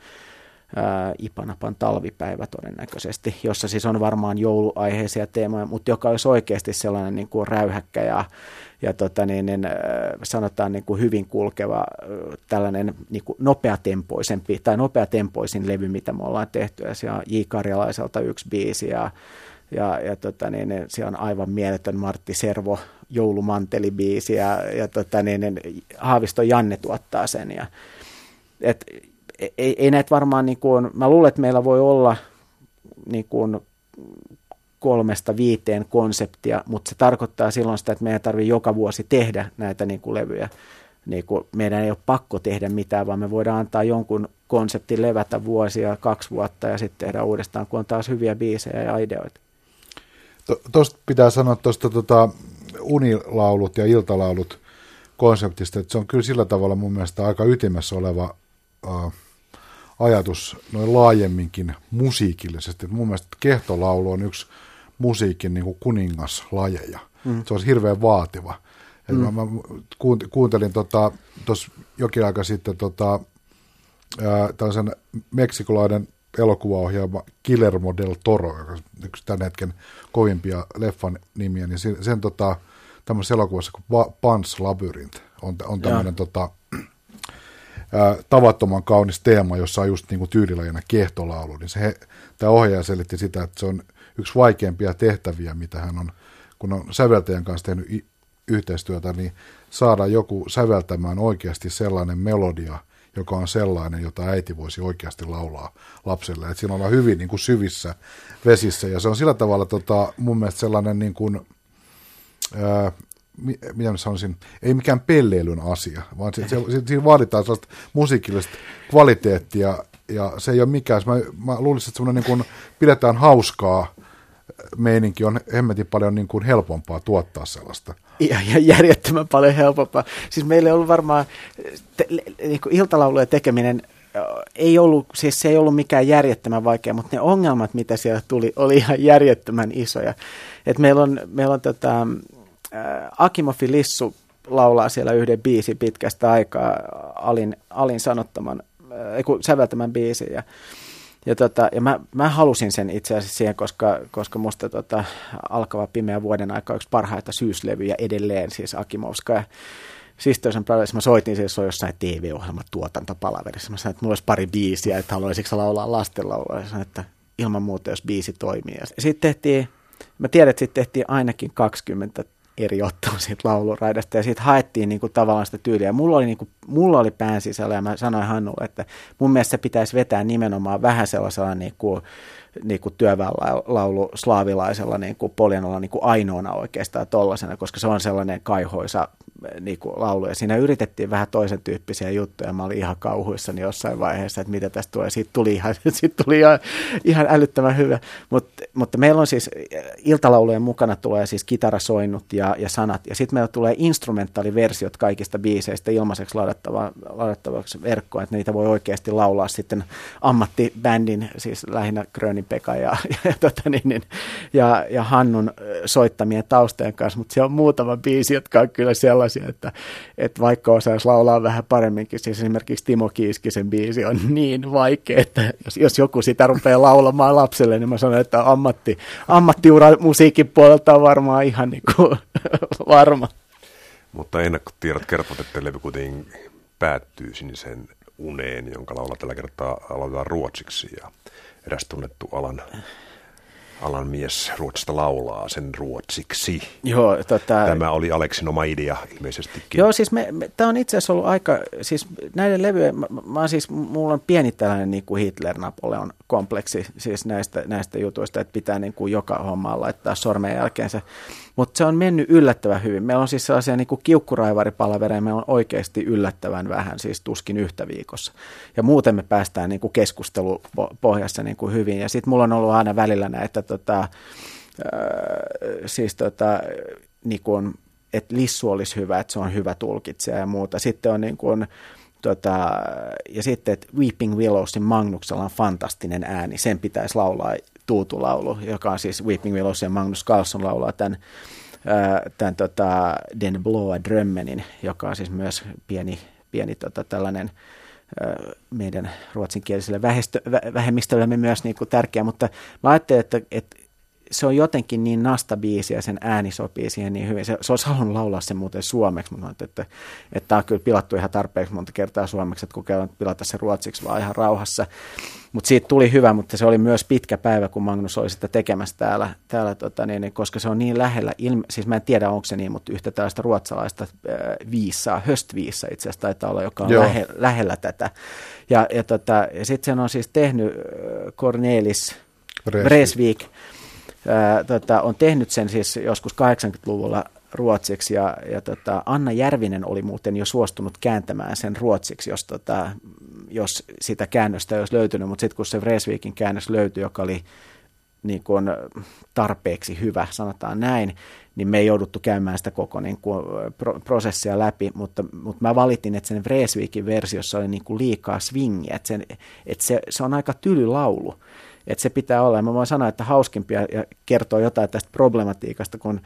A: Ipanapan talvipäivä todennäköisesti, jossa siis on varmaan jouluaiheisia teemoja, mutta joka olisi oikeasti sellainen niin kuin räyhäkkä ja, ja tota niin, niin, sanotaan niin kuin hyvin kulkeva tällainen niin kuin nopeatempoisempi tai nopeatempoisin levy, mitä me ollaan tehty. Ja siellä on J. Karjalaiselta yksi biisi ja ja, ja tota, niin, niin, se on aivan mieletön Martti Servo joulumantelibiisi ja, ja tota, niin, niin, Haavisto Janne tuottaa sen. Ja, et, ei, ei näitä varmaan, niin kuin, mä luulen, että meillä voi olla niin kuin, kolmesta viiteen konseptia, mutta se tarkoittaa silloin sitä, että meidän tarvitsee joka vuosi tehdä näitä niin kuin levyjä. Niin kuin meidän ei ole pakko tehdä mitään, vaan me voidaan antaa jonkun konseptin levätä vuosia, kaksi vuotta ja sitten tehdä uudestaan, kun on taas hyviä biisejä ja ideoita.
C: Tuosta pitää sanoa tuosta tota, unilaulut ja iltalaulut konseptista, että se on kyllä sillä tavalla mun mielestä aika ytimessä oleva uh, ajatus noin laajemminkin musiikillisesti. Mun mielestä kehtolaulu on yksi musiikin niin kuin kuningaslajeja. Mm. Se olisi hirveän vaativa. Mm. mä, mä kuuntelin tuossa tota, jokin aika sitten tota, ää, tällaisen meksikolainen elokuvaohjaama Guillermo del Toro, joka on yksi tämän hetken kovimpia leffan nimiä, niin sen, sen tota, tämmöisessä elokuvassa kuin Pans Labyrinth on, on tämmöinen tota, tavattoman kaunis teema, jossa on just niin tyylilajina kehtolaulu, niin se, tämä ohjaaja selitti sitä, että se on yksi vaikeimpia tehtäviä, mitä hän on, kun on säveltäjän kanssa tehnyt y- yhteistyötä, niin saada joku säveltämään oikeasti sellainen melodia, joka on sellainen, jota äiti voisi oikeasti laulaa lapselle. Että siinä ollaan hyvin niin kuin syvissä vesissä ja se on sillä tavalla tota, mun mielestä sellainen niin kuin, ää, mitä mä sanoisin, ei mikään pelleilyn asia, vaan siinä vaaditaan sellaista musiikillista kvaliteettia, ja se ei ole mikään, mä, mä luulisin, että semmoinen niin kuin pidetään hauskaa meininki on hemmetin paljon niin kuin helpompaa tuottaa sellaista.
A: Ja, ja järjettömän paljon helpompaa. Siis meillä on ollut varmaan te, niin kuin iltalaulujen tekeminen ei ollut, siis se ei ollut mikään järjettömän vaikea, mutta ne ongelmat, mitä siellä tuli, oli ihan järjettömän isoja. Et meillä on, meillä on tota, Akimofi Lissu laulaa siellä yhden biisi pitkästä aikaa, Alin, Alin sanottaman, äh, säveltämän biisin. Ja, ja, tota, ja mä, mä, halusin sen itse asiassa siihen, koska, koska musta tota, alkava pimeä vuoden aika yksi parhaita syyslevyjä edelleen, siis Akimovska. Sisters Brothers, mä soitin siis, se on jossain TV-ohjelma tuotantopalaverissa. Mä sanoin, että mulla olisi pari biisiä, että haluaisitko laulaa lastenlaulua. Ja sanoin, että ilman muuta, jos biisi toimii. Ja sitten tehtiin, mä tiedän, että sitten tehtiin ainakin 20 eri ottoa siitä lauluraidasta ja siitä haettiin niin kuin tavallaan sitä tyyliä. Mulla oli, niin kuin, mulla oli pään sisällä ja mä sanoin Hannulle, että mun mielestä se pitäisi vetää nimenomaan vähän sellaisella niin kuin, niin kuin työväenlaulu slaavilaisella niin kuin poljanalla niin kuin ainoana oikeastaan tollasena, koska se on sellainen kaihoisa niin kuin laulu. Ja siinä yritettiin vähän toisen tyyppisiä juttuja. Mä olin ihan kauhuissani jossain vaiheessa, että mitä tästä tulee. Siitä tuli ihan, siitä tuli ihan, ihan älyttömän hyvä. Mut, mutta meillä on siis iltalaulujen mukana tulee siis kitarasoinnut ja, ja sanat. Ja sitten meillä tulee instrumentaaliversiot kaikista biiseistä ilmaiseksi ladattava, ladattavaksi verkkoon, että niitä voi oikeasti laulaa sitten ammattibändin, siis lähinnä Grönin Pekka ja, ja, tota niin, niin, ja, ja Hannun soittamien taustojen kanssa. Mutta siellä on muutama biisi, jotka on kyllä sellaisia, sellaisia, että, että vaikka osaisi laulaa vähän paremminkin, siis esimerkiksi Timo Kiiskisen biisi on niin vaikea, että jos, jos joku sitä rupeaa laulamaan lapselle, niin mä sanon, että ammatti, ammattiura musiikin puolelta on varmaan ihan niin kuin varma.
D: Mutta ennakkotiedot kertovat, että levy kuitenkin päättyy sinisen uneen, jonka laulaa tällä kertaa aloitetaan ruotsiksi ja eräs tunnettu alan alan mies Ruotsista laulaa sen ruotsiksi.
A: Joo, tota...
D: Tämä oli Aleksin oma idea ilmeisestikin.
A: Joo, siis me, me, tämä on itse asiassa ollut aika, siis näiden levyjen, mä, mä siis, mulla on pieni tällainen niin kuin Hitler-Napoleon kompleksi siis näistä, näistä jutuista, että pitää niin kuin joka hommaan laittaa sormen jälkeensä. Mutta se on mennyt yllättävän hyvin. Meillä on siis sellaisia niin kiukkuraivaripalavereja, meillä on oikeasti yllättävän vähän, siis tuskin yhtä viikossa. Ja muuten me päästään niin kuin keskustelupohjassa niin kuin hyvin. Ja sitten mulla on ollut aina välillä näitä, tota, äh, siis tota, niin kuin, että Lissu olisi hyvä, että se on hyvä tulkitsija ja muuta. Sitten on niin kuin, Tota, ja sitten, että Weeping Willowsin Magnuksella on fantastinen ääni, sen pitäisi laulaa tuutulaulu, joka on siis Weeping Willows ja Magnus Carlson laulaa tämän, tämän tota, Den Bloa Drömmenin, joka on siis myös pieni, pieni tota, tällainen meidän ruotsinkieliselle vähemmistöllemme myös niin kuin tärkeä, mutta mä ajattelin, että, että se on jotenkin niin nasta biisi ja sen ääni sopii siihen niin hyvin. Se, se olisi halunnut laulaa sen muuten suomeksi, mutta että, että, että tämä on kyllä pilattu ihan tarpeeksi monta kertaa suomeksi, että kokeillaan pilata se ruotsiksi vaan ihan rauhassa. Mutta siitä tuli hyvä, mutta se oli myös pitkä päivä, kun Magnus oli sitä tekemässä täällä, täällä tota niin, niin koska se on niin lähellä, ilme, siis mä en tiedä onko se niin, mutta yhtä tällaista ruotsalaista äh, viissaa, höstviissa itse asiassa taitaa olla, joka on lähe, lähellä tätä. Ja, ja, tota, ja sitten sen on siis tehnyt äh, Cornelis Bresvik, ää, tota, on tehnyt sen siis joskus 80-luvulla ruotsiksi ja, ja tota, Anna Järvinen oli muuten jo suostunut kääntämään sen ruotsiksi, jos, tota, jos sitä käännöstä ei olisi löytynyt, mutta sitten kun se Vreesvikin käännös löytyi, joka oli niin kuin tarpeeksi hyvä, sanotaan näin, niin me ei jouduttu käymään sitä koko niin kuin, pro- prosessia läpi, mutta, mutta mä valitin, että sen Vreesvikin versiossa oli niin kuin liikaa swingiä, että, sen, että se, se on aika tyly laulu, että se pitää olla. Ja mä voin sanoa, että hauskimpia ja kertoo jotain tästä problematiikasta, kun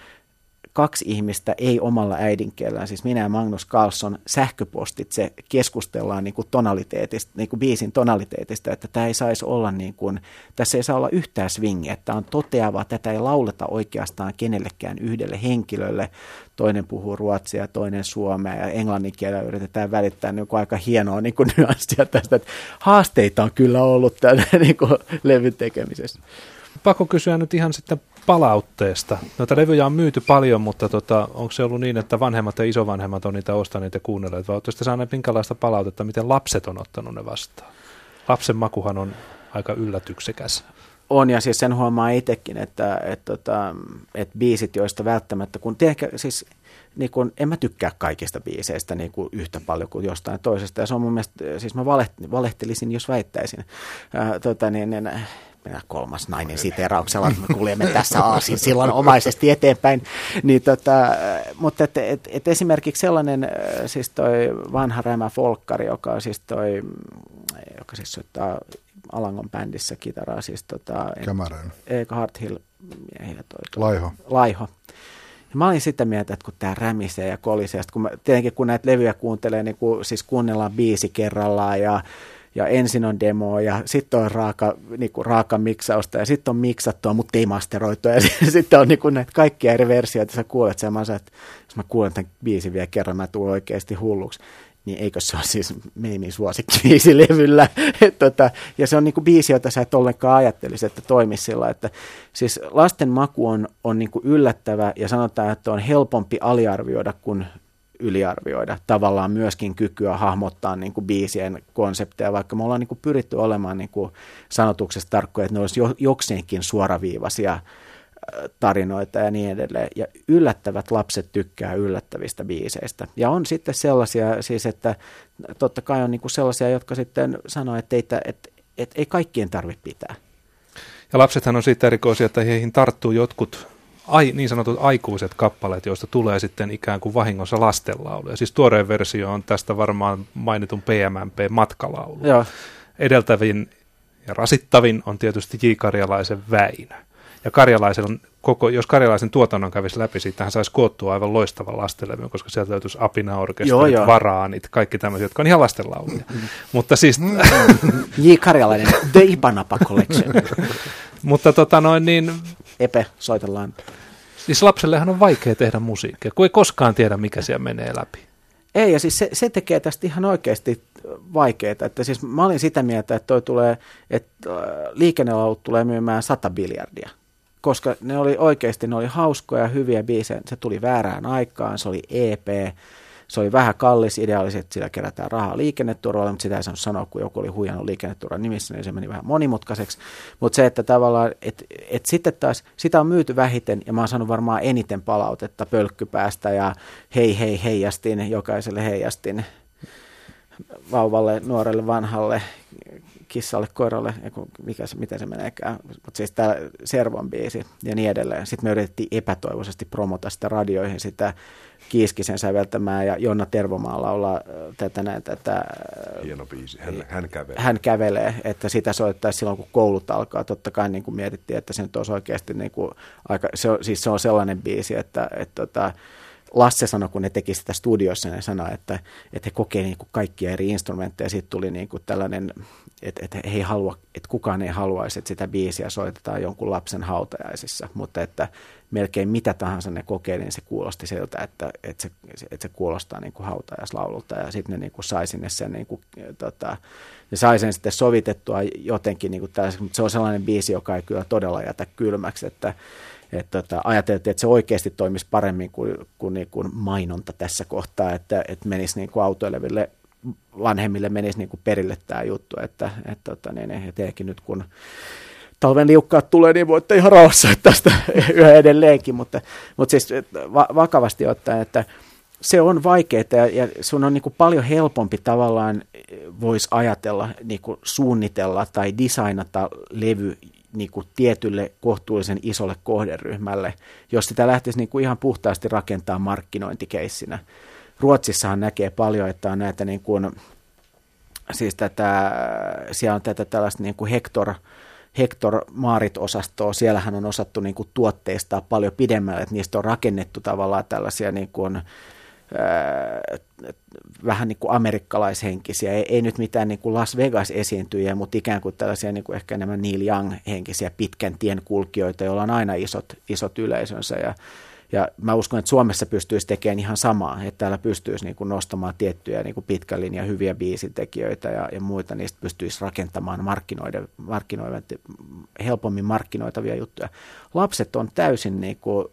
A: kaksi ihmistä ei omalla äidinkielellään, siis minä ja Magnus Carlson, sähköpostitse keskustellaan niin kuin tonaliteetista, niin kuin biisin tonaliteetista, että tämä ei saisi olla niin kuin, tässä ei saa olla yhtään swingiä, että on toteavaa, tätä ei lauleta oikeastaan kenellekään yhdelle henkilölle, toinen puhuu ruotsia, toinen suomea ja englannin kielellä yritetään välittää niin kuin aika hienoa niin kuin nyanssia tästä, että haasteita on kyllä ollut tällä niin kuin levyn tekemisessä.
B: Pakko kysyä nyt ihan sitten palautteesta. Noita levyjä on myyty paljon, mutta tota, onko se ollut niin, että vanhemmat ja isovanhemmat on niitä ostaneet ja kuunnelleet, vai oletteko saaneet minkälaista palautetta, miten lapset on ottanut ne vastaan? Lapsen makuhan on aika yllätyksekäs.
A: On, ja siis sen huomaa itsekin, että, että, että, tota, että biisit, joista välttämättä, kun tiedätkö, siis niin kun, en mä tykkää kaikista biiseistä niin kuin yhtä paljon kuin jostain toisesta, ja se on mun mielestä, siis mä valehtelisin, jos väittäisin. Ää, tota, niin, niin, kolmas nainen siterauksella, me kuljemme tässä aasin silloin omaisesti eteenpäin. Niin tota, mutta et, et, et esimerkiksi sellainen, siis toi vanha rämä folkkari, joka on siis toi, joka siis soittaa Alangon bändissä kitaraa, siis tota...
C: Kämärän.
A: Eikö Hard Hill?
C: Toi, toi, Laiho.
A: Laiho. Ja mä olin sitä mieltä, että kun tämä rämisee ja kolisee, kun mä, tietenkin kun näitä levyjä kuuntelee, niin kun, siis kuunnellaan biisi kerrallaan ja ja ensin on demo ja sitten on raaka, niin kuin raaka miksausta ja sitten on miksattua, mutta ei masteroitua ja sitten on niin kuin näitä kaikkia eri versioita, sä kuulet sen, että jos mä kuulen tämän biisin vielä kerran, mä tulen oikeasti hulluksi. Niin eikö se ole siis Meimin levyllä. tota, ja se on niin kuin biisi, jota sä et ollenkaan ajattelisi, että toimisi sillä, että siis lasten maku on, on niin kuin yllättävä ja sanotaan, että on helpompi aliarvioida kuin yliarvioida tavallaan myöskin kykyä hahmottaa niin kuin biisien konsepteja, vaikka me ollaan niin kuin pyritty olemaan niin kuin sanotuksesta tarkkoja, että ne olisi jo, jokseenkin suoraviivaisia äh, tarinoita ja niin edelleen. Ja yllättävät lapset tykkää yllättävistä biiseistä. Ja on sitten sellaisia, siis että totta kai on niin kuin sellaisia, jotka sitten sanoo, että ei, että, että ei kaikkien tarvitse pitää.
B: Ja lapsethan on siitä erikoisia, että heihin tarttuu jotkut ai, niin sanotut aikuiset kappaleet, joista tulee sitten ikään kuin vahingossa lastenlauluja. Siis tuoreen versio on tästä varmaan mainitun PMMP-matkalaulu.
A: Joo.
B: Edeltävin ja rasittavin on tietysti J. Karjalaisen Väinö. Ja Karjalaisen on koko, jos Karjalaisen tuotannon kävisi läpi, siitä hän saisi koottua aivan loistavan lastenlevyn, koska sieltä löytyisi apina-orkesterit, varaanit, kaikki tämmöiset, jotka on ihan lastenlauluja. Mutta siis...
A: J. Karjalainen, The Ibanapa Collection.
B: Mutta tota noin niin...
A: Epe, soitellaan.
B: Siis lapsellehan on vaikea tehdä musiikkia, kun ei koskaan tiedä, mikä siellä menee läpi.
A: Ei, ja siis se, se tekee tästä ihan oikeasti vaikeaa. Että siis mä olin sitä mieltä, että toi tulee, että äh, liikennelaulut tulee myymään 100 biljardia. Koska ne oli oikeasti, ne oli hauskoja, hyviä biisejä. Se tuli väärään aikaan, se oli EP se oli vähän kallis, ideaalisesti sillä kerätään rahaa liikenneturvalle, mutta sitä ei saanut sanoa, kun joku oli huijannut liikenneturvan nimissä, niin se meni vähän monimutkaiseksi. Mutta se, että tavallaan, että et sitten taas, sitä on myyty vähiten, ja mä oon saanut varmaan eniten palautetta pölkkypäästä, ja hei hei heijastin, jokaiselle heijastin vauvalle, nuorelle, vanhalle, kissalle, koiralle, mikä se, miten se meneekään, mutta siis tämä Servon biisi ja niin edelleen. Sitten me yritettiin epätoivoisesti promota sitä radioihin sitä Kiiskisen säveltämään ja Jonna Tervomaa laulaa tätä näin, tätä...
D: Hieno biisi, hän, hän kävelee.
A: Hän kävelee, että sitä soittaisi silloin, kun koulut alkaa. Totta kai niin kuin mietittiin, että se nyt olisi oikeasti niin kuin aika, se on, siis se on sellainen biisi, että, että, että tota, Lasse sanoi, kun ne teki sitä studiossa, ne sanoi, että, että he kokee niin kuin kaikkia eri instrumentteja. Sitten tuli niin kuin tällainen, että, että, he ei halua, että kukaan ei haluaisi, että sitä biisiä soitetaan jonkun lapsen hautajaisissa. Mutta että melkein mitä tahansa ne kokee, niin se kuulosti siltä, että, että, se, että se kuulostaa niin kuin hautajaislaululta. Ja sitten ne niin kuin sai sinne sen, niin kuin, tota, ne sai sen sitten sovitettua jotenkin niin kuin mutta se on sellainen biisi, joka ei kyllä todella jätä kylmäksi, että että tota, ajateltiin, että se oikeasti toimisi paremmin kuin, kuin, niin kuin mainonta tässä kohtaa, että, että menisi niin kuin autoileville vanhemmille menisi niin kuin perille tämä juttu, että, että, tota, niin, etenkin nyt kun talven liukkaat tulee, niin voitte ihan rauhassa tästä yhä edelleenkin, mutta, mutta siis va- vakavasti ottaen, että se on vaikeaa ja, ja sun on niin kuin paljon helpompi tavallaan voisi ajatella, niin kuin suunnitella tai designata levy niin kuin tietylle kohtuullisen isolle kohderyhmälle, jos sitä lähtisi niin kuin ihan puhtaasti rakentaa markkinointikeissinä. Ruotsissahan näkee paljon, että on näitä niin kuin, siis tätä, siellä on tätä tällaista niin kuin Hector, Hector Maarit-osastoa, siellähän on osattu niin kuin tuotteistaa paljon pidemmälle, että niistä on rakennettu tavallaan tällaisia niin kuin, vähän niin kuin amerikkalaishenkisiä, ei, ei nyt mitään niin kuin Las Vegas-esiintyjiä, mutta ikään kuin tällaisia niin kuin ehkä enemmän Neil Young-henkisiä pitkän tien kulkijoita, joilla on aina isot, isot yleisönsä. Ja ja mä uskon, että Suomessa pystyisi tekemään ihan samaa, että täällä pystyisi niin kuin nostamaan tiettyjä niin kuin pitkän linjan hyviä biisitekijöitä ja, ja muita, niistä pystyisi rakentamaan markkinoiden, markkinoiden, helpommin markkinoitavia juttuja. Lapset on täysin, niin kuin,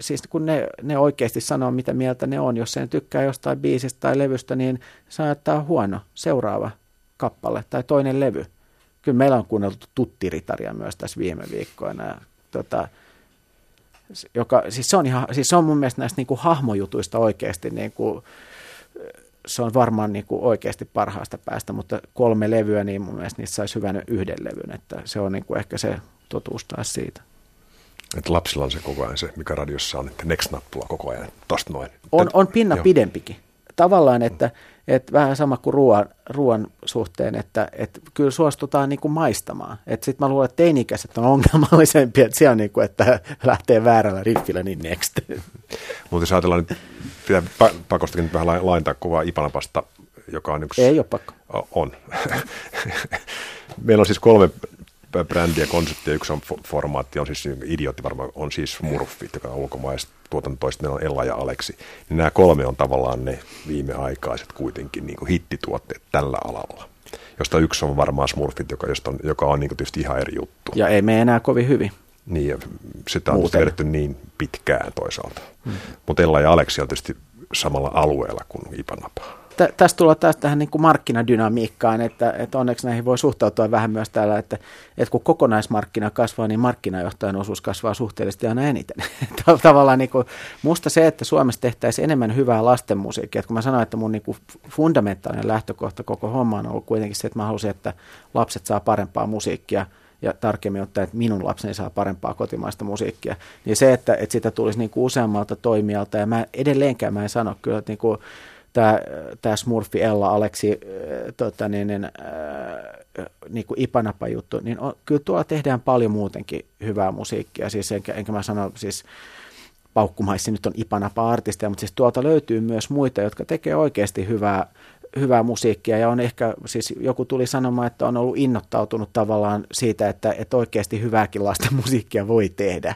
A: siis kun ne, ne oikeasti sanoo, mitä mieltä ne on, jos se tykkää jostain biisistä tai levystä, niin saattaa huono seuraava kappale tai toinen levy. Kyllä meillä on kuunneltu tuttiritaria myös tässä viime viikkoina. Ja, tota, joka, siis se on, ihan, siis se on mun mielestä näistä niin kuin hahmojutuista oikeasti, niin kuin, se on varmaan niin kuin oikeasti parhaasta päästä, mutta kolme levyä, niin mun mielestä niissä saisi hyvän yhden levyn, että se on niin kuin ehkä se totuus taas siitä.
D: Että lapsilla on se koko ajan se, mikä radiossa on, että next-nappula koko ajan, tosta noin.
A: On, on pinna Joo. pidempikin. Tavallaan, että, että vähän sama kuin ruoan, ruoan suhteen, että, että kyllä suostutaan niin kuin maistamaan. Sitten mä luulen, että teinikäiset on ongelmallisempia, että siellä on niin kuin, että lähtee väärällä riffillä, niin next.
D: Mutta jos ajatellaan nyt, pitää pakostakin nyt vähän laajentaa kuvaa Ipanapasta, joka on yksi...
A: Ei ole pakko.
D: On. Meillä on siis kolme brändiä, konseptia. Yksi on formaatti, on siis idiootti varmaan, on siis Murfit, joka on ulkomaista tuotantoista, meillä on Ella ja Aleksi. Niin nämä kolme on tavallaan ne viimeaikaiset kuitenkin niin kuin hittituotteet tällä alalla. Josta yksi on varmaan Smurfit, joka, josta on, joka on niin kuin tietysti ihan eri juttu.
A: Ja ei me enää kovin hyvin.
D: Niin, ja sitä on vedetty niin pitkään toisaalta. Hmm. Mutta Ella ja Aleksi on tietysti samalla alueella kuin Ipanapa
A: tä, tästä tulee taas tähän niin kuin markkinadynamiikkaan, että, että onneksi näihin voi suhtautua vähän myös täällä, että, että kun kokonaismarkkina kasvaa, niin markkinajohtajan osuus kasvaa suhteellisesti aina eniten. Tavallaan niin kuin, musta se, että Suomessa tehtäisiin enemmän hyvää lastenmusiikkia, että kun mä sanoin, että mun niin kuin fundamentaalinen lähtökohta koko homma on ollut kuitenkin se, että mä halusin, että lapset saa parempaa musiikkia, ja tarkemmin ottaen, että minun lapseni saa parempaa kotimaista musiikkia, niin se, että, että sitä tulisi niin kuin useammalta toimijalta, ja mä edelleenkään mä en sano kyllä, että niin kuin, tämä, tämä Smurfi Ella Aleksi tota niin, niin, niin kuin Ipanapa juttu, niin on, kyllä tuolla tehdään paljon muutenkin hyvää musiikkia. Siis enkä, enkä mä sano, siis paukkumaissa nyt on Ipanapa artisteja, mutta siis tuolta löytyy myös muita, jotka tekee oikeasti hyvää, hyvää musiikkia ja on ehkä, siis joku tuli sanomaan, että on ollut innottautunut tavallaan siitä, että, että oikeasti hyvääkin lasten musiikkia voi tehdä.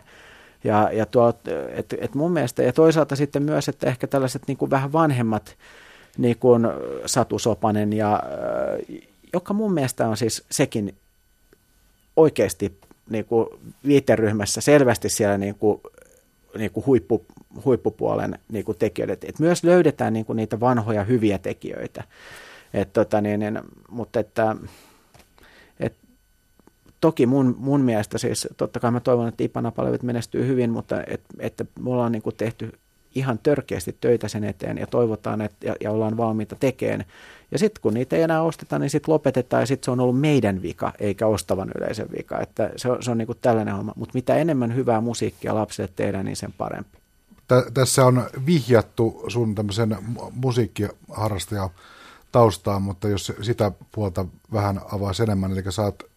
A: Ja, ja tuo, et, et mun mielestä, ja toisaalta sitten myös, että ehkä tällaiset niin kuin vähän vanhemmat, niin kuin Satu Sopanen, ja, joka mun mielestä on siis sekin oikeasti niin kuin viiteryhmässä selvästi siellä niin kuin, niin kuin huippu, huippupuolen niin kuin tekijöitä. Et myös löydetään niin kuin niitä vanhoja hyviä tekijöitä. Et, tota, niin, niin, mutta että toki mun, mun mielestä siis, totta kai mä toivon, että Ipanapalvelut menestyy hyvin, mutta et, että me ollaan niin kuin tehty ihan törkeästi töitä sen eteen ja toivotaan että, ja, ja ollaan valmiita tekemään. Ja sitten kun niitä ei enää osteta, niin sitten lopetetaan ja sitten se on ollut meidän vika, eikä ostavan yleisen vika. Että se, on, se on niin tällainen homma. Mutta mitä enemmän hyvää musiikkia lapsille tehdään, niin sen parempi.
C: Tä, tässä on vihjattu sun tämmöisen musiikkiharrastaja taustaan, mutta jos sitä puolta vähän avaa enemmän, eli sä oot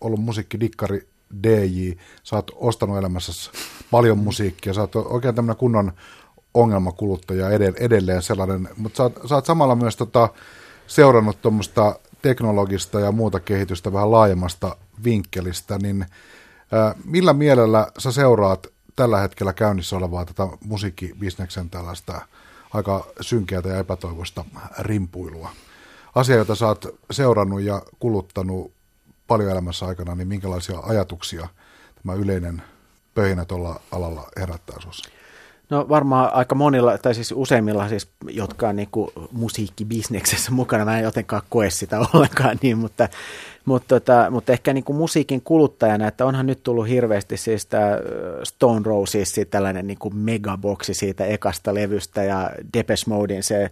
C: ollut musiikkidikkari DJ, sä oot ostanut elämässä paljon musiikkia, sä oot oikein tämmöinen kunnon ongelmakuluttaja edelleen sellainen, mutta sä sä oot samalla myös tota, seurannut tuommoista teknologista ja muuta kehitystä vähän laajemmasta vinkkelistä, niin ää, millä mielellä sä seuraat tällä hetkellä käynnissä olevaa tätä musiikkibisneksen tällaista aika synkeätä ja epätoivoista rimpuilua? Asia, jota sä oot seurannut ja kuluttanut paljon elämässä aikana, niin minkälaisia ajatuksia tämä yleinen pöhinä tuolla alalla herättää sinussa?
A: No varmaan aika monilla, tai siis useimmilla siis, jotka on niin kuin musiikkibisneksessä mukana, mä en jotenkaan koe sitä ollenkaan niin, mutta, mutta, tota, mutta ehkä niin kuin musiikin kuluttajana, että onhan nyt tullut hirveästi siis tämä Stone Roses, tällainen niin kuin megaboksi siitä ekasta levystä ja Depeche Modein se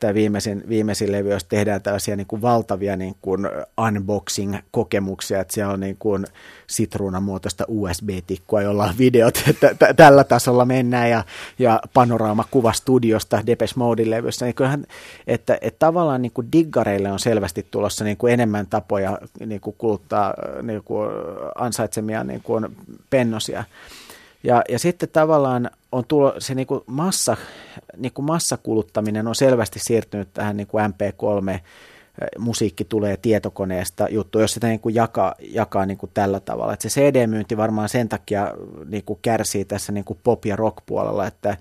A: tämä viimeisin, viimeisin levy, jos tehdään tällaisia niin kuin valtavia niin kuin unboxing-kokemuksia, että siellä on niin kuin sitruunamuotoista USB-tikkua, jolla on videot, että t- tällä tasolla mennään ja, ja panoraamakuva studiosta Depeche Modein levyssä, niin kyllähän, että, että tavallaan niin kuin diggareille on selvästi tulossa niin kuin enemmän tapoja niin kuin kuluttaa niin kuin ansaitsemia niin kuin pennosia. Ja, ja sitten tavallaan on tulo, se niin kuin massa, niin kuin massakuluttaminen on selvästi siirtynyt tähän niin kuin MP3 musiikki tulee tietokoneesta juttu, jos sitä niin kuin jakaa, jakaa niin kuin tällä tavalla. Että se CD-myynti varmaan sen takia niin kuin kärsii tässä niin kuin pop- ja rock-puolella, että,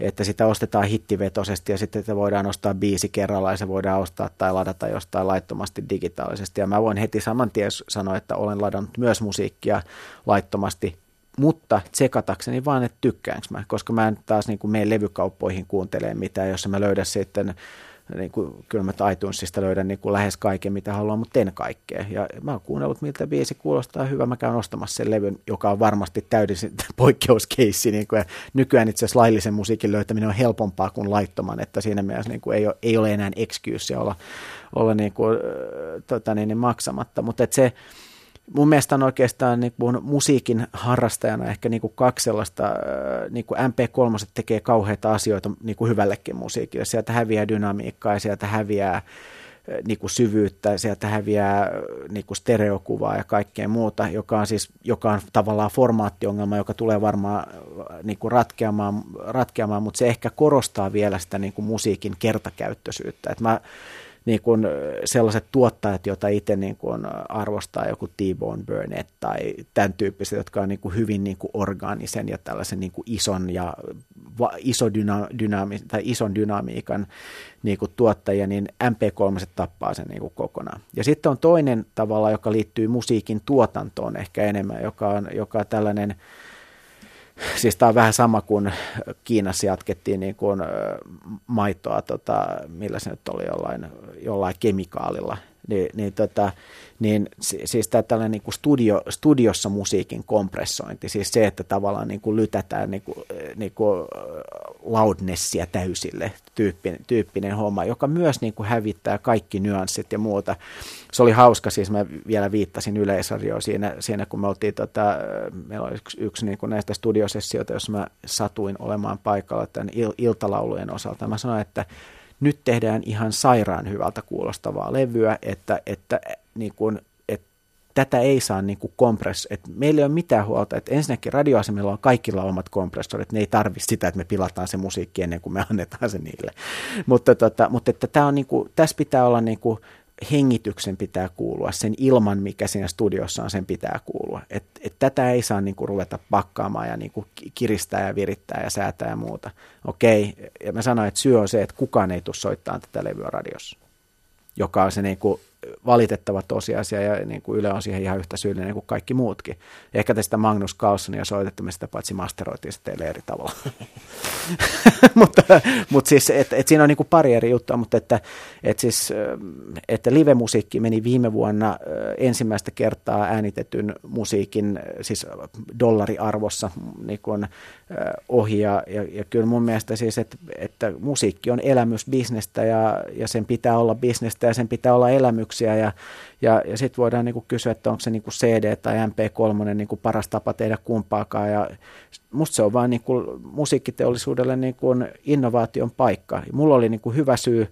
A: että sitä ostetaan hittivetosesti ja sitten sitä voidaan ostaa biisi kerralla ja se voidaan ostaa tai ladata jostain laittomasti digitaalisesti. Ja mä voin heti saman tien sanoa, että olen ladannut myös musiikkia laittomasti mutta tsekatakseni vaan, että tykkäänkö mä, koska mä en taas niin mene levykauppoihin kuuntelemaan mitään, jos mä löydän sitten niin kuin, kyllä mä iTunesista löydän niin kuin lähes kaiken, mitä haluan, mutta en kaikkea. Ja mä oon kuunnellut, miltä biisi kuulostaa hyvä. Mä käyn ostamassa sen levyn, joka on varmasti täydellisen poikkeuskeissi. Niin kuin, ja nykyään itse asiassa laillisen musiikin löytäminen on helpompaa kuin laittoman, että siinä mielessä niin kuin ei, ole, ei ole enää excuse olla, olla niin kuin, tota niin, niin maksamatta. Mutta se, mun mielestä on oikeastaan niin kuin musiikin harrastajana ehkä niin kuin kaksi sellaista, niin kuin MP3 tekee kauheita asioita niin kuin hyvällekin musiikille. Sieltä häviää dynamiikkaa ja sieltä häviää niin kuin syvyyttä, sieltä häviää niin kuin stereokuvaa ja kaikkea muuta, joka on, siis, joka on tavallaan formaattiongelma, joka tulee varmaan niin kuin ratkeamaan, ratkeamaan, mutta se ehkä korostaa vielä sitä niin kuin musiikin kertakäyttöisyyttä. Et mä, niin kuin sellaiset tuottajat, joita itse niin kuin arvostaa, joku T-Bone Burnett tai tämän tyyppiset, jotka on niin kuin hyvin niin kuin orgaanisen ja tällaisen niin kuin ison ja va, iso dyna, dynaami, tai ison dynamiikan niin kuin tuottajia, niin MP3 tappaa sen niin kuin kokonaan. Ja sitten on toinen tavalla, joka liittyy musiikin tuotantoon ehkä enemmän, joka on, joka on tällainen – siis tämä on vähän sama kuin Kiinassa jatkettiin niin kuin maitoa, tota, millä se nyt oli jollain, jollain kemikaalilla, niin, niin, tota, niin siis tämä tällainen niin kuin studio, studiossa musiikin kompressointi, siis se, että tavallaan niin kuin lytätään niin kuin, niin kuin loudnessia täysille tyyppinen, tyyppinen homma, joka myös niin kuin hävittää kaikki nyanssit ja muuta. Se oli hauska, siis mä vielä viittasin Yleisradioon siinä, siinä kun me oltiin, tota, meillä oli yksi, yksi niin kuin näistä studiosessioita, jossa mä satuin olemaan paikalla tämän il, iltalaulujen osalta. Mä sanoin, että nyt tehdään ihan sairaan hyvältä kuulostavaa levyä, että, että niin kuin, että tätä ei saa niin kuin kompress, että meillä ei ole mitään huolta, että ensinnäkin radioasemilla on kaikilla omat kompressorit, ne ei tarvitse sitä, että me pilataan se musiikki ennen kuin me annetaan se niille. Mutta, tota, mutta että tämä on niin kuin, tässä pitää olla niin kuin hengityksen pitää kuulua, sen ilman, mikä siinä studiossa on, sen pitää kuulua. Et, et tätä ei saa niinku ruveta pakkaamaan ja niinku kiristää ja virittää ja säätää ja muuta. Okei, ja mä sanoin, että syy on se, että kukaan ei tule soittaa tätä levyä radiossa, joka on se niinku valitettava tosiasia ja niin kuin Yle on siihen ihan yhtä syyllinen kuin kaikki muutkin. Ehkä tästä Magnus Carlsonia soitettu, me sitä paitsi masteroitiin teille eri tavalla. mutta, mutta siis, että et siinä on niin kuin pari eri juttua, mutta että, et siis, että live-musiikki meni viime vuonna ensimmäistä kertaa äänitetyn musiikin, siis dollariarvossa niin kuin, ohi ja, ja, ja kyllä mun mielestä siis, että, että musiikki on elämysbisnestä ja, ja sen pitää olla bisnestä ja sen pitää olla elämyksiä ja, ja, ja sitten voidaan niin kuin kysyä, että onko se niin kuin CD tai MP3 niin kuin paras tapa tehdä kumpaakaan ja musta se on vaan niin kuin musiikkiteollisuudelle niin kuin innovaation paikka. Mulla oli niin kuin hyvä syy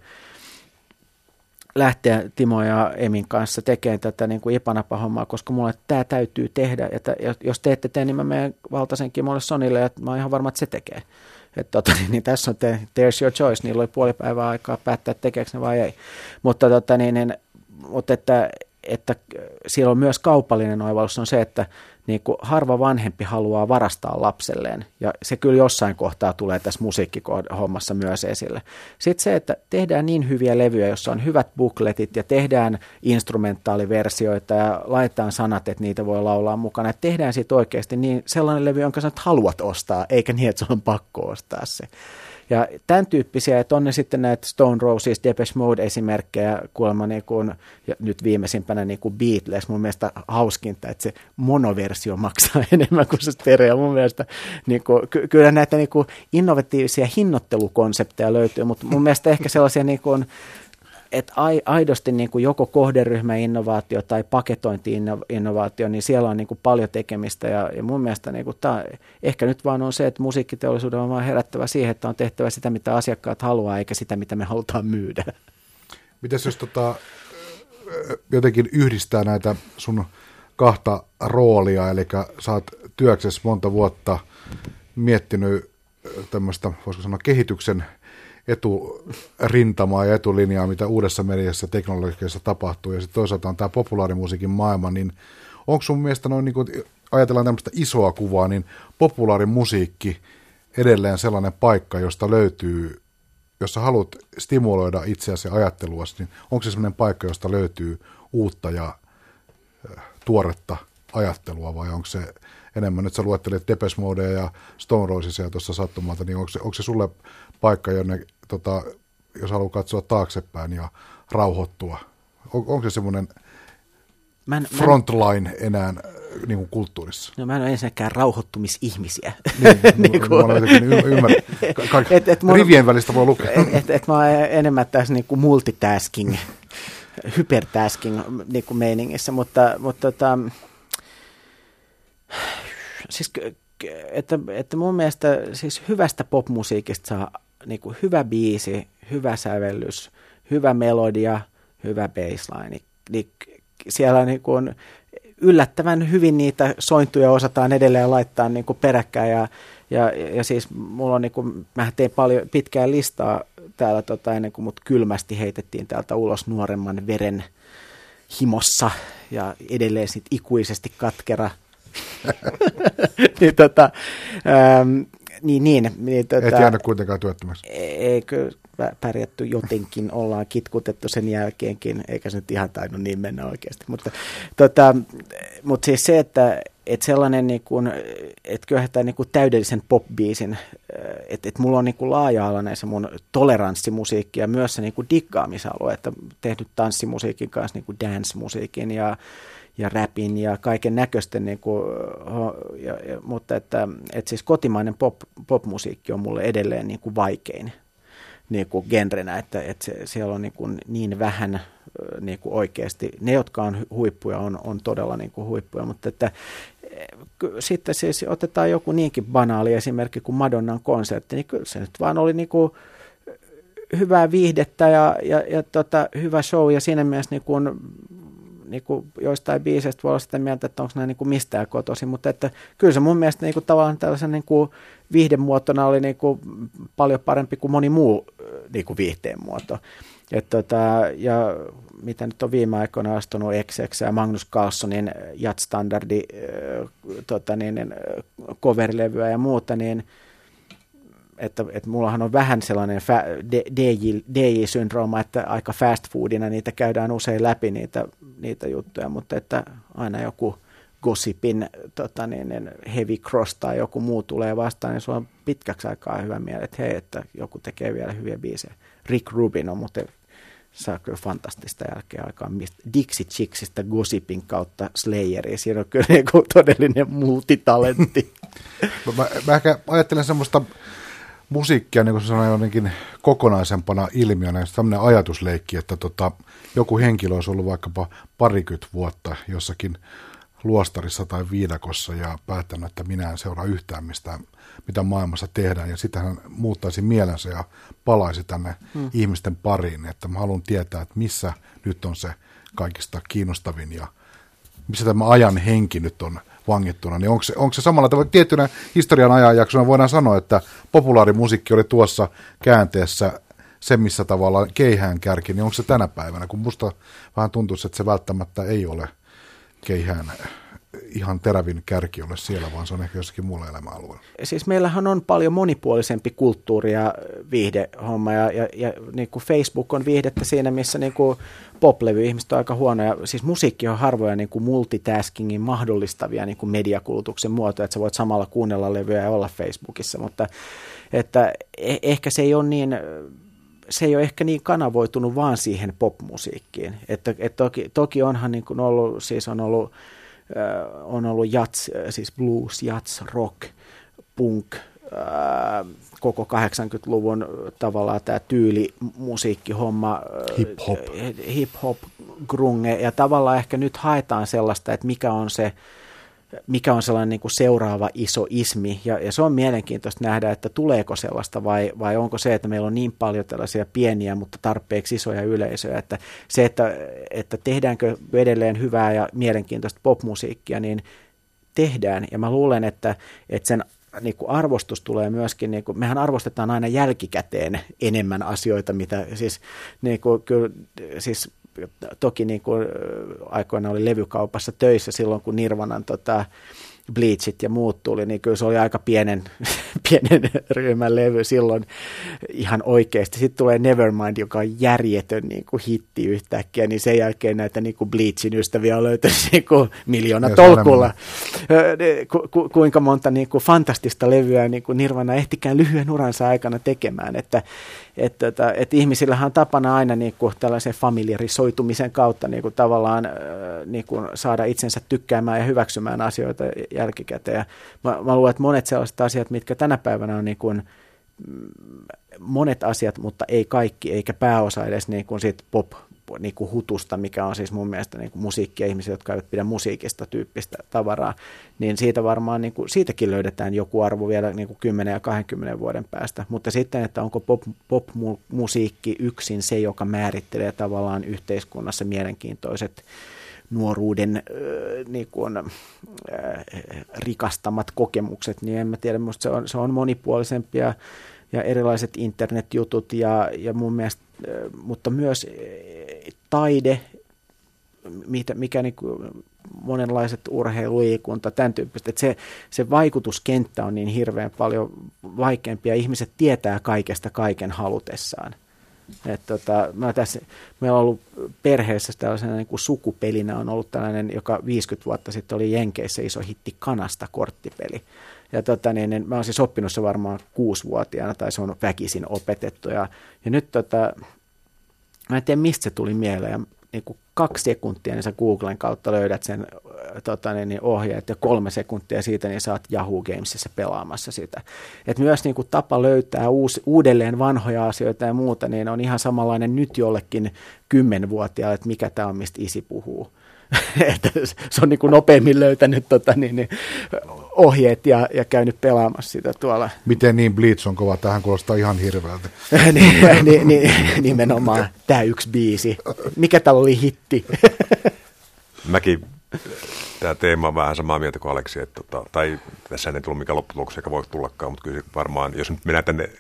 A: lähteä Timo ja Emin kanssa tekemään tätä niin kuin Ipanapa-hommaa, koska mulle tämä täytyy tehdä. Että jos te ette tee, niin mä menen Valtasen Kimolle Sonille, ja mä oon ihan varma, että se tekee. Että tota, niin, niin tässä on te, there's your choice, niillä oli puoli päivää aikaa päättää, tekeekö ne vai ei. Mutta, tota, niin, niin, mutta että, että siellä on myös kaupallinen oivallus on se, että niin kuin harva vanhempi haluaa varastaa lapselleen, ja se kyllä jossain kohtaa tulee tässä musiikkihommassa myös esille. Sitten se, että tehdään niin hyviä levyjä, jossa on hyvät bukletit, ja tehdään instrumentaaliversioita, ja laitetaan sanat, että niitä voi laulaa mukana, että tehdään siitä oikeasti niin sellainen levy, jonka sä haluat ostaa, eikä niin, että sun on pakko ostaa se. Ja tämän tyyppisiä, että on ne sitten näitä Stone Roses, Depeche Mode esimerkkejä, kuulemma niin kuin, ja nyt viimeisimpänä niin kuin Beatles, mun mielestä hauskinta, että se monoversio maksaa enemmän kuin se stereo. Mun mielestä niin kuin, ky- kyllä näitä niin kuin innovatiivisia hinnoittelukonsepteja löytyy, mutta mun mielestä ehkä sellaisia niin kuin, että aidosti niin kuin joko kohderyhmäinnovaatio tai paketointi-innovaatio, niin siellä on niin kuin paljon tekemistä ja, ja mun mielestä niin kuin tämä, ehkä nyt vaan on se, että musiikkiteollisuuden on vaan herättävä siihen, että on tehtävä sitä, mitä asiakkaat haluaa, eikä sitä, mitä me halutaan myydä.
C: Mitäs jos tota, jotenkin yhdistää näitä sun kahta roolia, eli sä oot työksessä monta vuotta miettinyt tämmöistä, voisiko sanoa, kehityksen eturintamaa ja etulinjaa, mitä uudessa mediassa teknologiassa tapahtuu, ja sitten toisaalta on tämä populaarimusiikin maailma, niin onko sun mielestä noin, niin kun ajatellaan tämmöistä isoa kuvaa, niin populaarimusiikki edelleen sellainen paikka, josta löytyy, jos sä haluat stimuloida itseäsi ajattelua, niin onko se sellainen paikka, josta löytyy uutta ja tuoretta ajattelua, vai onko se enemmän, nyt sä luettelet Depes Modea ja Stone Rosesia tuossa sattumalta, niin onko se, onko se sulle paikka, jonne, tota, jos haluaa katsoa taaksepäin ja rauhoittua? On, onko se semmoinen frontline enää niin kuin kulttuurissa?
A: No mä en ole ensinnäkään rauhoittumisihmisiä.
C: Niin, niin kuin, ymmär, et, et rivien välistä voi lukea.
A: Et, et, et mä oon enemmän tässä niin kuin multitasking, hypertasking niin kuin meiningissä, mutta, mutta tota, siis että, että mun mielestä siis hyvästä popmusiikista saa niin kuin hyvä biisi, hyvä sävellys, hyvä melodia, hyvä baseline. Niin siellä niin kuin yllättävän hyvin niitä sointuja osataan edelleen laittaa niin kuin peräkkäin ja, ja, ja siis mulla on niin kuin, mä tein paljon pitkää listaa täällä tota, ennen kuin mut kylmästi heitettiin täältä ulos nuoremman veren himossa ja edelleen sit ikuisesti katkera niin, tota, ähm, niin, niin, niin
C: tota, Et jäänyt kuitenkaan työttömäksi.
A: Eikö pärjätty jotenkin, ollaan kitkutettu sen jälkeenkin, eikä se nyt ihan tainnut niin mennä oikeasti. Mutta, tota, mutta siis se, että että sellainen, niin kuin, että kyllähän tämä niin kuin täydellisen pop-biisin, että, että mulla on niin kuin laaja-alainen se mun toleranssimusiikki ja myös se niin kuin diggaamisalue, että tehnyt tanssimusiikin kanssa niin kuin dance-musiikin ja ja räpin ja kaiken näköisten, niin kuin, ja, ja, mutta että, että siis kotimainen pop, popmusiikki on mulle edelleen niin kuin vaikein niin kuin genrenä, että, että se, siellä on niin, kuin niin vähän niin kuin oikeasti, ne jotka on huippuja on, on todella niin kuin huippuja, mutta että sitten siis otetaan joku niinkin banaali esimerkki kuin Madonnan konsertti, niin kyllä se nyt vaan oli niin kuin hyvää viihdettä ja, ja, ja tota, hyvä show ja siinä mielessä niin kuin niin kuin joistain biiseistä voi olla sitä mieltä, että onko nämä niin kuin mistään kotoisin, mutta että kyllä se mun mielestä niin kuin tavallaan tällaisen niin kuin viihdemuotona oli niin kuin paljon parempi kuin moni muu niin kuin viihteen muoto. Et tota, ja mitä nyt on viime aikoina astunut XX ja Magnus Carlsonin Jat-standardi äh, tota niin, coverlevyä ja muuta, niin että, että mullahan on vähän sellainen DJ, DJ-syndrooma, että aika fast foodina niitä käydään usein läpi niitä, niitä juttuja, mutta että aina joku gossipin tota niin, niin heavy cross tai joku muu tulee vastaan, niin sulla on pitkäksi aikaa hyvä mieli, että hei, että joku tekee vielä hyviä biisejä. Rick Rubin on muuten saa kyllä fantastista jälkeä aikaa Dixie Chicksista Gossipin kautta Slayeriin. Siinä on kyllä niin todellinen multitalentti.
C: mä, mä ehkä ajattelen semmoista musiikkia, niin kuin sanoin, jotenkin kokonaisempana ilmiönä, tämmöinen ajatusleikki, että tota, joku henkilö olisi ollut vaikkapa parikymmentä vuotta jossakin luostarissa tai viidakossa ja päättänyt, että minä en seuraa yhtään mistään, mitä maailmassa tehdään. Ja sitten hän muuttaisi mielensä ja palaisi tänne hmm. ihmisten pariin, että mä haluan tietää, että missä nyt on se kaikista kiinnostavin ja missä tämä ajan henki nyt on vangittuna, niin onko se, onko se samalla tavalla, tiettynä historian ajanjaksona voidaan sanoa, että populaarimusiikki oli tuossa käänteessä se, missä tavalla keihään kärki, niin onko se tänä päivänä, kun musta vähän tuntuu, että se välttämättä ei ole keihään ihan terävin kärki ole siellä, vaan se on ehkä jossakin muulla elämäalueella.
A: Siis meillähän on paljon monipuolisempi kulttuuri ja viihdehomma ja, ja, ja niin kuin Facebook on viihdettä siinä, missä niin kuin pop-levy ihmiset on aika huonoja. Siis musiikki on harvoja niin kuin multitaskingin mahdollistavia niin kuin mediakulutuksen muotoja, että sä voit samalla kuunnella levyä ja olla Facebookissa, mutta että e- ehkä se ei ole niin se ei ole ehkä niin kanavoitunut vaan siihen popmusiikkiin. Että, et toki, toki onhan niin kuin ollut, siis on ollut, on ollut jats, siis blues, jats, rock, punk, koko 80-luvun tavallaan tämä tyyli musiikkihomma,
C: hip-hop.
A: hip-hop, grunge, ja tavallaan ehkä nyt haetaan sellaista, että mikä on se, mikä on sellainen niin kuin seuraava iso ismi, ja, ja se on mielenkiintoista nähdä, että tuleeko sellaista, vai, vai onko se, että meillä on niin paljon tällaisia pieniä, mutta tarpeeksi isoja yleisöjä, että se, että, että tehdäänkö edelleen hyvää ja mielenkiintoista popmusiikkia, niin tehdään, ja mä luulen, että, että sen niin kuin arvostus tulee myöskin, niin kuin, mehän arvostetaan aina jälkikäteen enemmän asioita, mitä siis, niin kuin, kyllä, siis toki niin kuin aikoina oli levykaupassa töissä silloin, kun Nirvanan tota, Bleachit ja muut tuli, niin kyllä se oli aika pienen, pienen ryhmän levy silloin ihan oikeasti. Sitten tulee Nevermind, joka on järjetön niin kuin hitti yhtäkkiä, niin sen jälkeen näitä niin kuin Bleachin ystäviä on löytynyt niin kuin miljoona ja tolkulla. Ku, ku, kuinka monta niin kuin fantastista levyä niin kuin Nirvana ehtikään lyhyen uransa aikana tekemään, että että, että, tota, että ihmisillähän on tapana aina niin kuin tällaisen familiarisoitumisen kautta niin kuin tavallaan niin kuin saada itsensä tykkäämään ja hyväksymään asioita jälkikäteen. Ja mä, mä luulen, että monet sellaiset asiat, mitkä tänä päivänä on niin kuin, mm, monet asiat, mutta ei kaikki, eikä pääosa edes niin kuin pop niin kuin hutusta, mikä on siis mun mielestä niin musiikkia ihmisiä, jotka eivät pidä musiikista tyyppistä tavaraa, niin siitä varmaan niin kuin, siitäkin löydetään joku arvo vielä niin kuin 10 ja 20 vuoden päästä. Mutta sitten, että onko pop, pop-musiikki yksin se, joka määrittelee tavallaan yhteiskunnassa mielenkiintoiset nuoruuden äh, niin kuin, äh, rikastamat kokemukset, niin en mä tiedä, musta se on, se on monipuolisempi ja, ja erilaiset internetjutut ja, ja mun mielestä, mutta myös taide, mikä niin kuin monenlaiset urheiluliikunta, tämän tyyppistä. Että se, se vaikutuskenttä on niin hirveän paljon vaikeampi ja ihmiset tietää kaikesta kaiken halutessaan. Et tota, mä tässä, meillä on ollut perheessä tällaisena niin kuin sukupelinä on ollut tällainen, joka 50 vuotta sitten oli Jenkeissä iso hitti Kanasta korttipeli. Ja tota, niin, niin, mä oon siis oppinut se varmaan kuusivuotiaana tai se on väkisin opetettu. Ja, ja nyt tota, Mä en tiedä, mistä se tuli mieleen. Ja niin kuin kaksi sekuntia, niin sä Googlen kautta löydät sen tota, niin, niin ohjeet ja kolme sekuntia siitä, niin saat Yahoo Gamesissa pelaamassa sitä. Et myös niin kuin tapa löytää uusi, uudelleen vanhoja asioita ja muuta, niin on ihan samanlainen nyt jollekin kymmenvuotiaalle, että mikä tämä on, mistä isi puhuu. että se on niin kuin nopeammin löytänyt tota, niin, niin, ohjeet ja, ja käynyt pelaamassa sitä tuolla.
C: Miten niin Bleach on kova? Tähän kuulostaa ihan hirveältä.
A: niin, niin, niin, nimenomaan tämä yksi biisi. Mikä täällä oli hitti?
D: Mäkin tämä teema on vähän samaa mieltä kuin Aleksi, että, tota, tai tässä ei tullut mikä lopputuloksia, eikä voi tullakaan, mutta kyllä varmaan, jos nyt mennään tänne,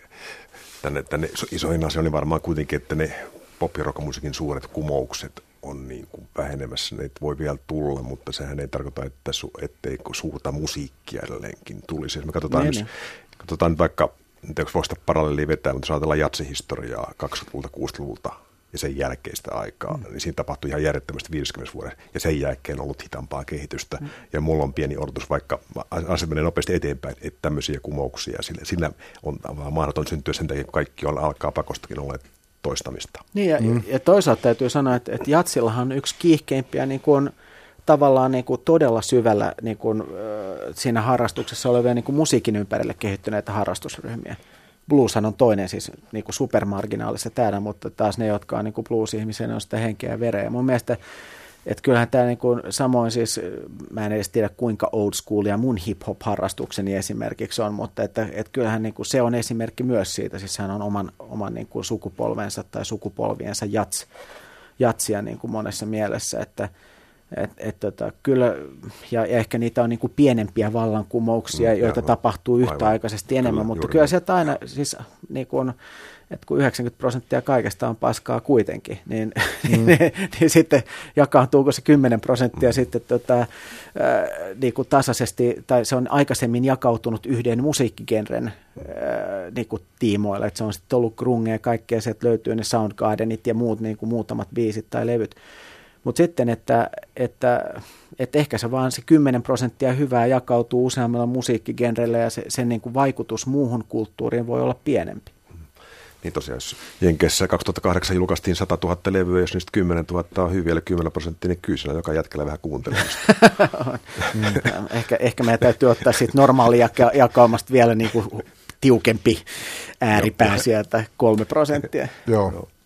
D: tänne, tänne isoihin asioihin, niin varmaan kuitenkin, että ne pop- ja suuret kumoukset on niin kuin vähenemässä, ne voi vielä tulla, mutta sehän ei tarkoita, että su, ettei suurta musiikkia edelleenkin tulisi. Jos me katsotaan, niin, nyt, niin. katsotaan nyt vaikka, en tiedä, voisi parallelia vetää, mutta jos ajatellaan jatsihistoriaa 20-luvulta, 60-luvulta ja sen jälkeistä aikaa, mm. niin siinä tapahtui ihan järjettömästi 50 vuoden, ja sen jälkeen on ollut hitaampaa kehitystä, mm. ja mulla on pieni odotus, vaikka asiat menee nopeasti eteenpäin, että tämmöisiä kumouksia, sillä, sillä on mahdoton syntyä sen takia, kun kaikki on, alkaa pakostakin olla toistamista.
A: Niin ja, mm. ja toisaalta täytyy sanoa, että, että jatsillahan on yksi kiihkeimpiä niin kuin, tavallaan niin kuin todella syvällä niin kuin, siinä harrastuksessa olevia niin kuin musiikin ympärille kehittyneitä harrastusryhmiä. Blueshan on toinen siis niin kuin supermarginaalissa täällä, mutta taas ne, jotka on niin kuin blues-ihmisiä, ne on sitä henkeä ja vereä. Mun mielestä että kyllähän tämä niin kuin, samoin siis, mä en edes tiedä kuinka old school ja mun hip-hop-harrastukseni esimerkiksi on, mutta että, että kyllähän niin kuin, se on esimerkki myös siitä, siis hän on oman, oman niin kuin sukupolvensa tai sukupolviensa jats, jatsia niin kuin monessa mielessä, että, Et, et, tota, kyllä, ja, ja ehkä niitä on niin kuin pienempiä vallankumouksia, mm, joita joo, tapahtuu yhtäaikaisesti enemmän, kyllä, mutta kyllä sieltä aina, siis niin kuin, että kun 90 prosenttia kaikesta on paskaa kuitenkin, niin, mm. niin, niin sitten jakautuuko se 10 prosenttia mm. sitten tota, äh, niin kuin tasaisesti, tai se on aikaisemmin jakautunut yhden musiikkigenren äh, niin kuin tiimoilla, että se on sitten ollut grungea ja kaikkea, että löytyy ne Soundgardenit ja muut niin kuin muutamat biisit tai levyt. Mutta sitten, että, että, että ehkä se vaan se 10 prosenttia hyvää jakautuu useammalla musiikkigenrellä ja se, sen niin kuin vaikutus muuhun kulttuuriin voi olla pienempi.
D: Niin tosiaan, jos Jenkeissä 2008 julkaistiin 100 000 levyä, jos niistä 10 000 on hyviä, eli 10 prosenttia, niin kyllä joka jätkellä vähän kuuntelemista.
A: mm. ehkä, ehkä meidän täytyy ottaa siitä normaalia jakaumasta vielä niin kuin tiukempi ääripää sieltä, kolme prosenttia.
C: Joo.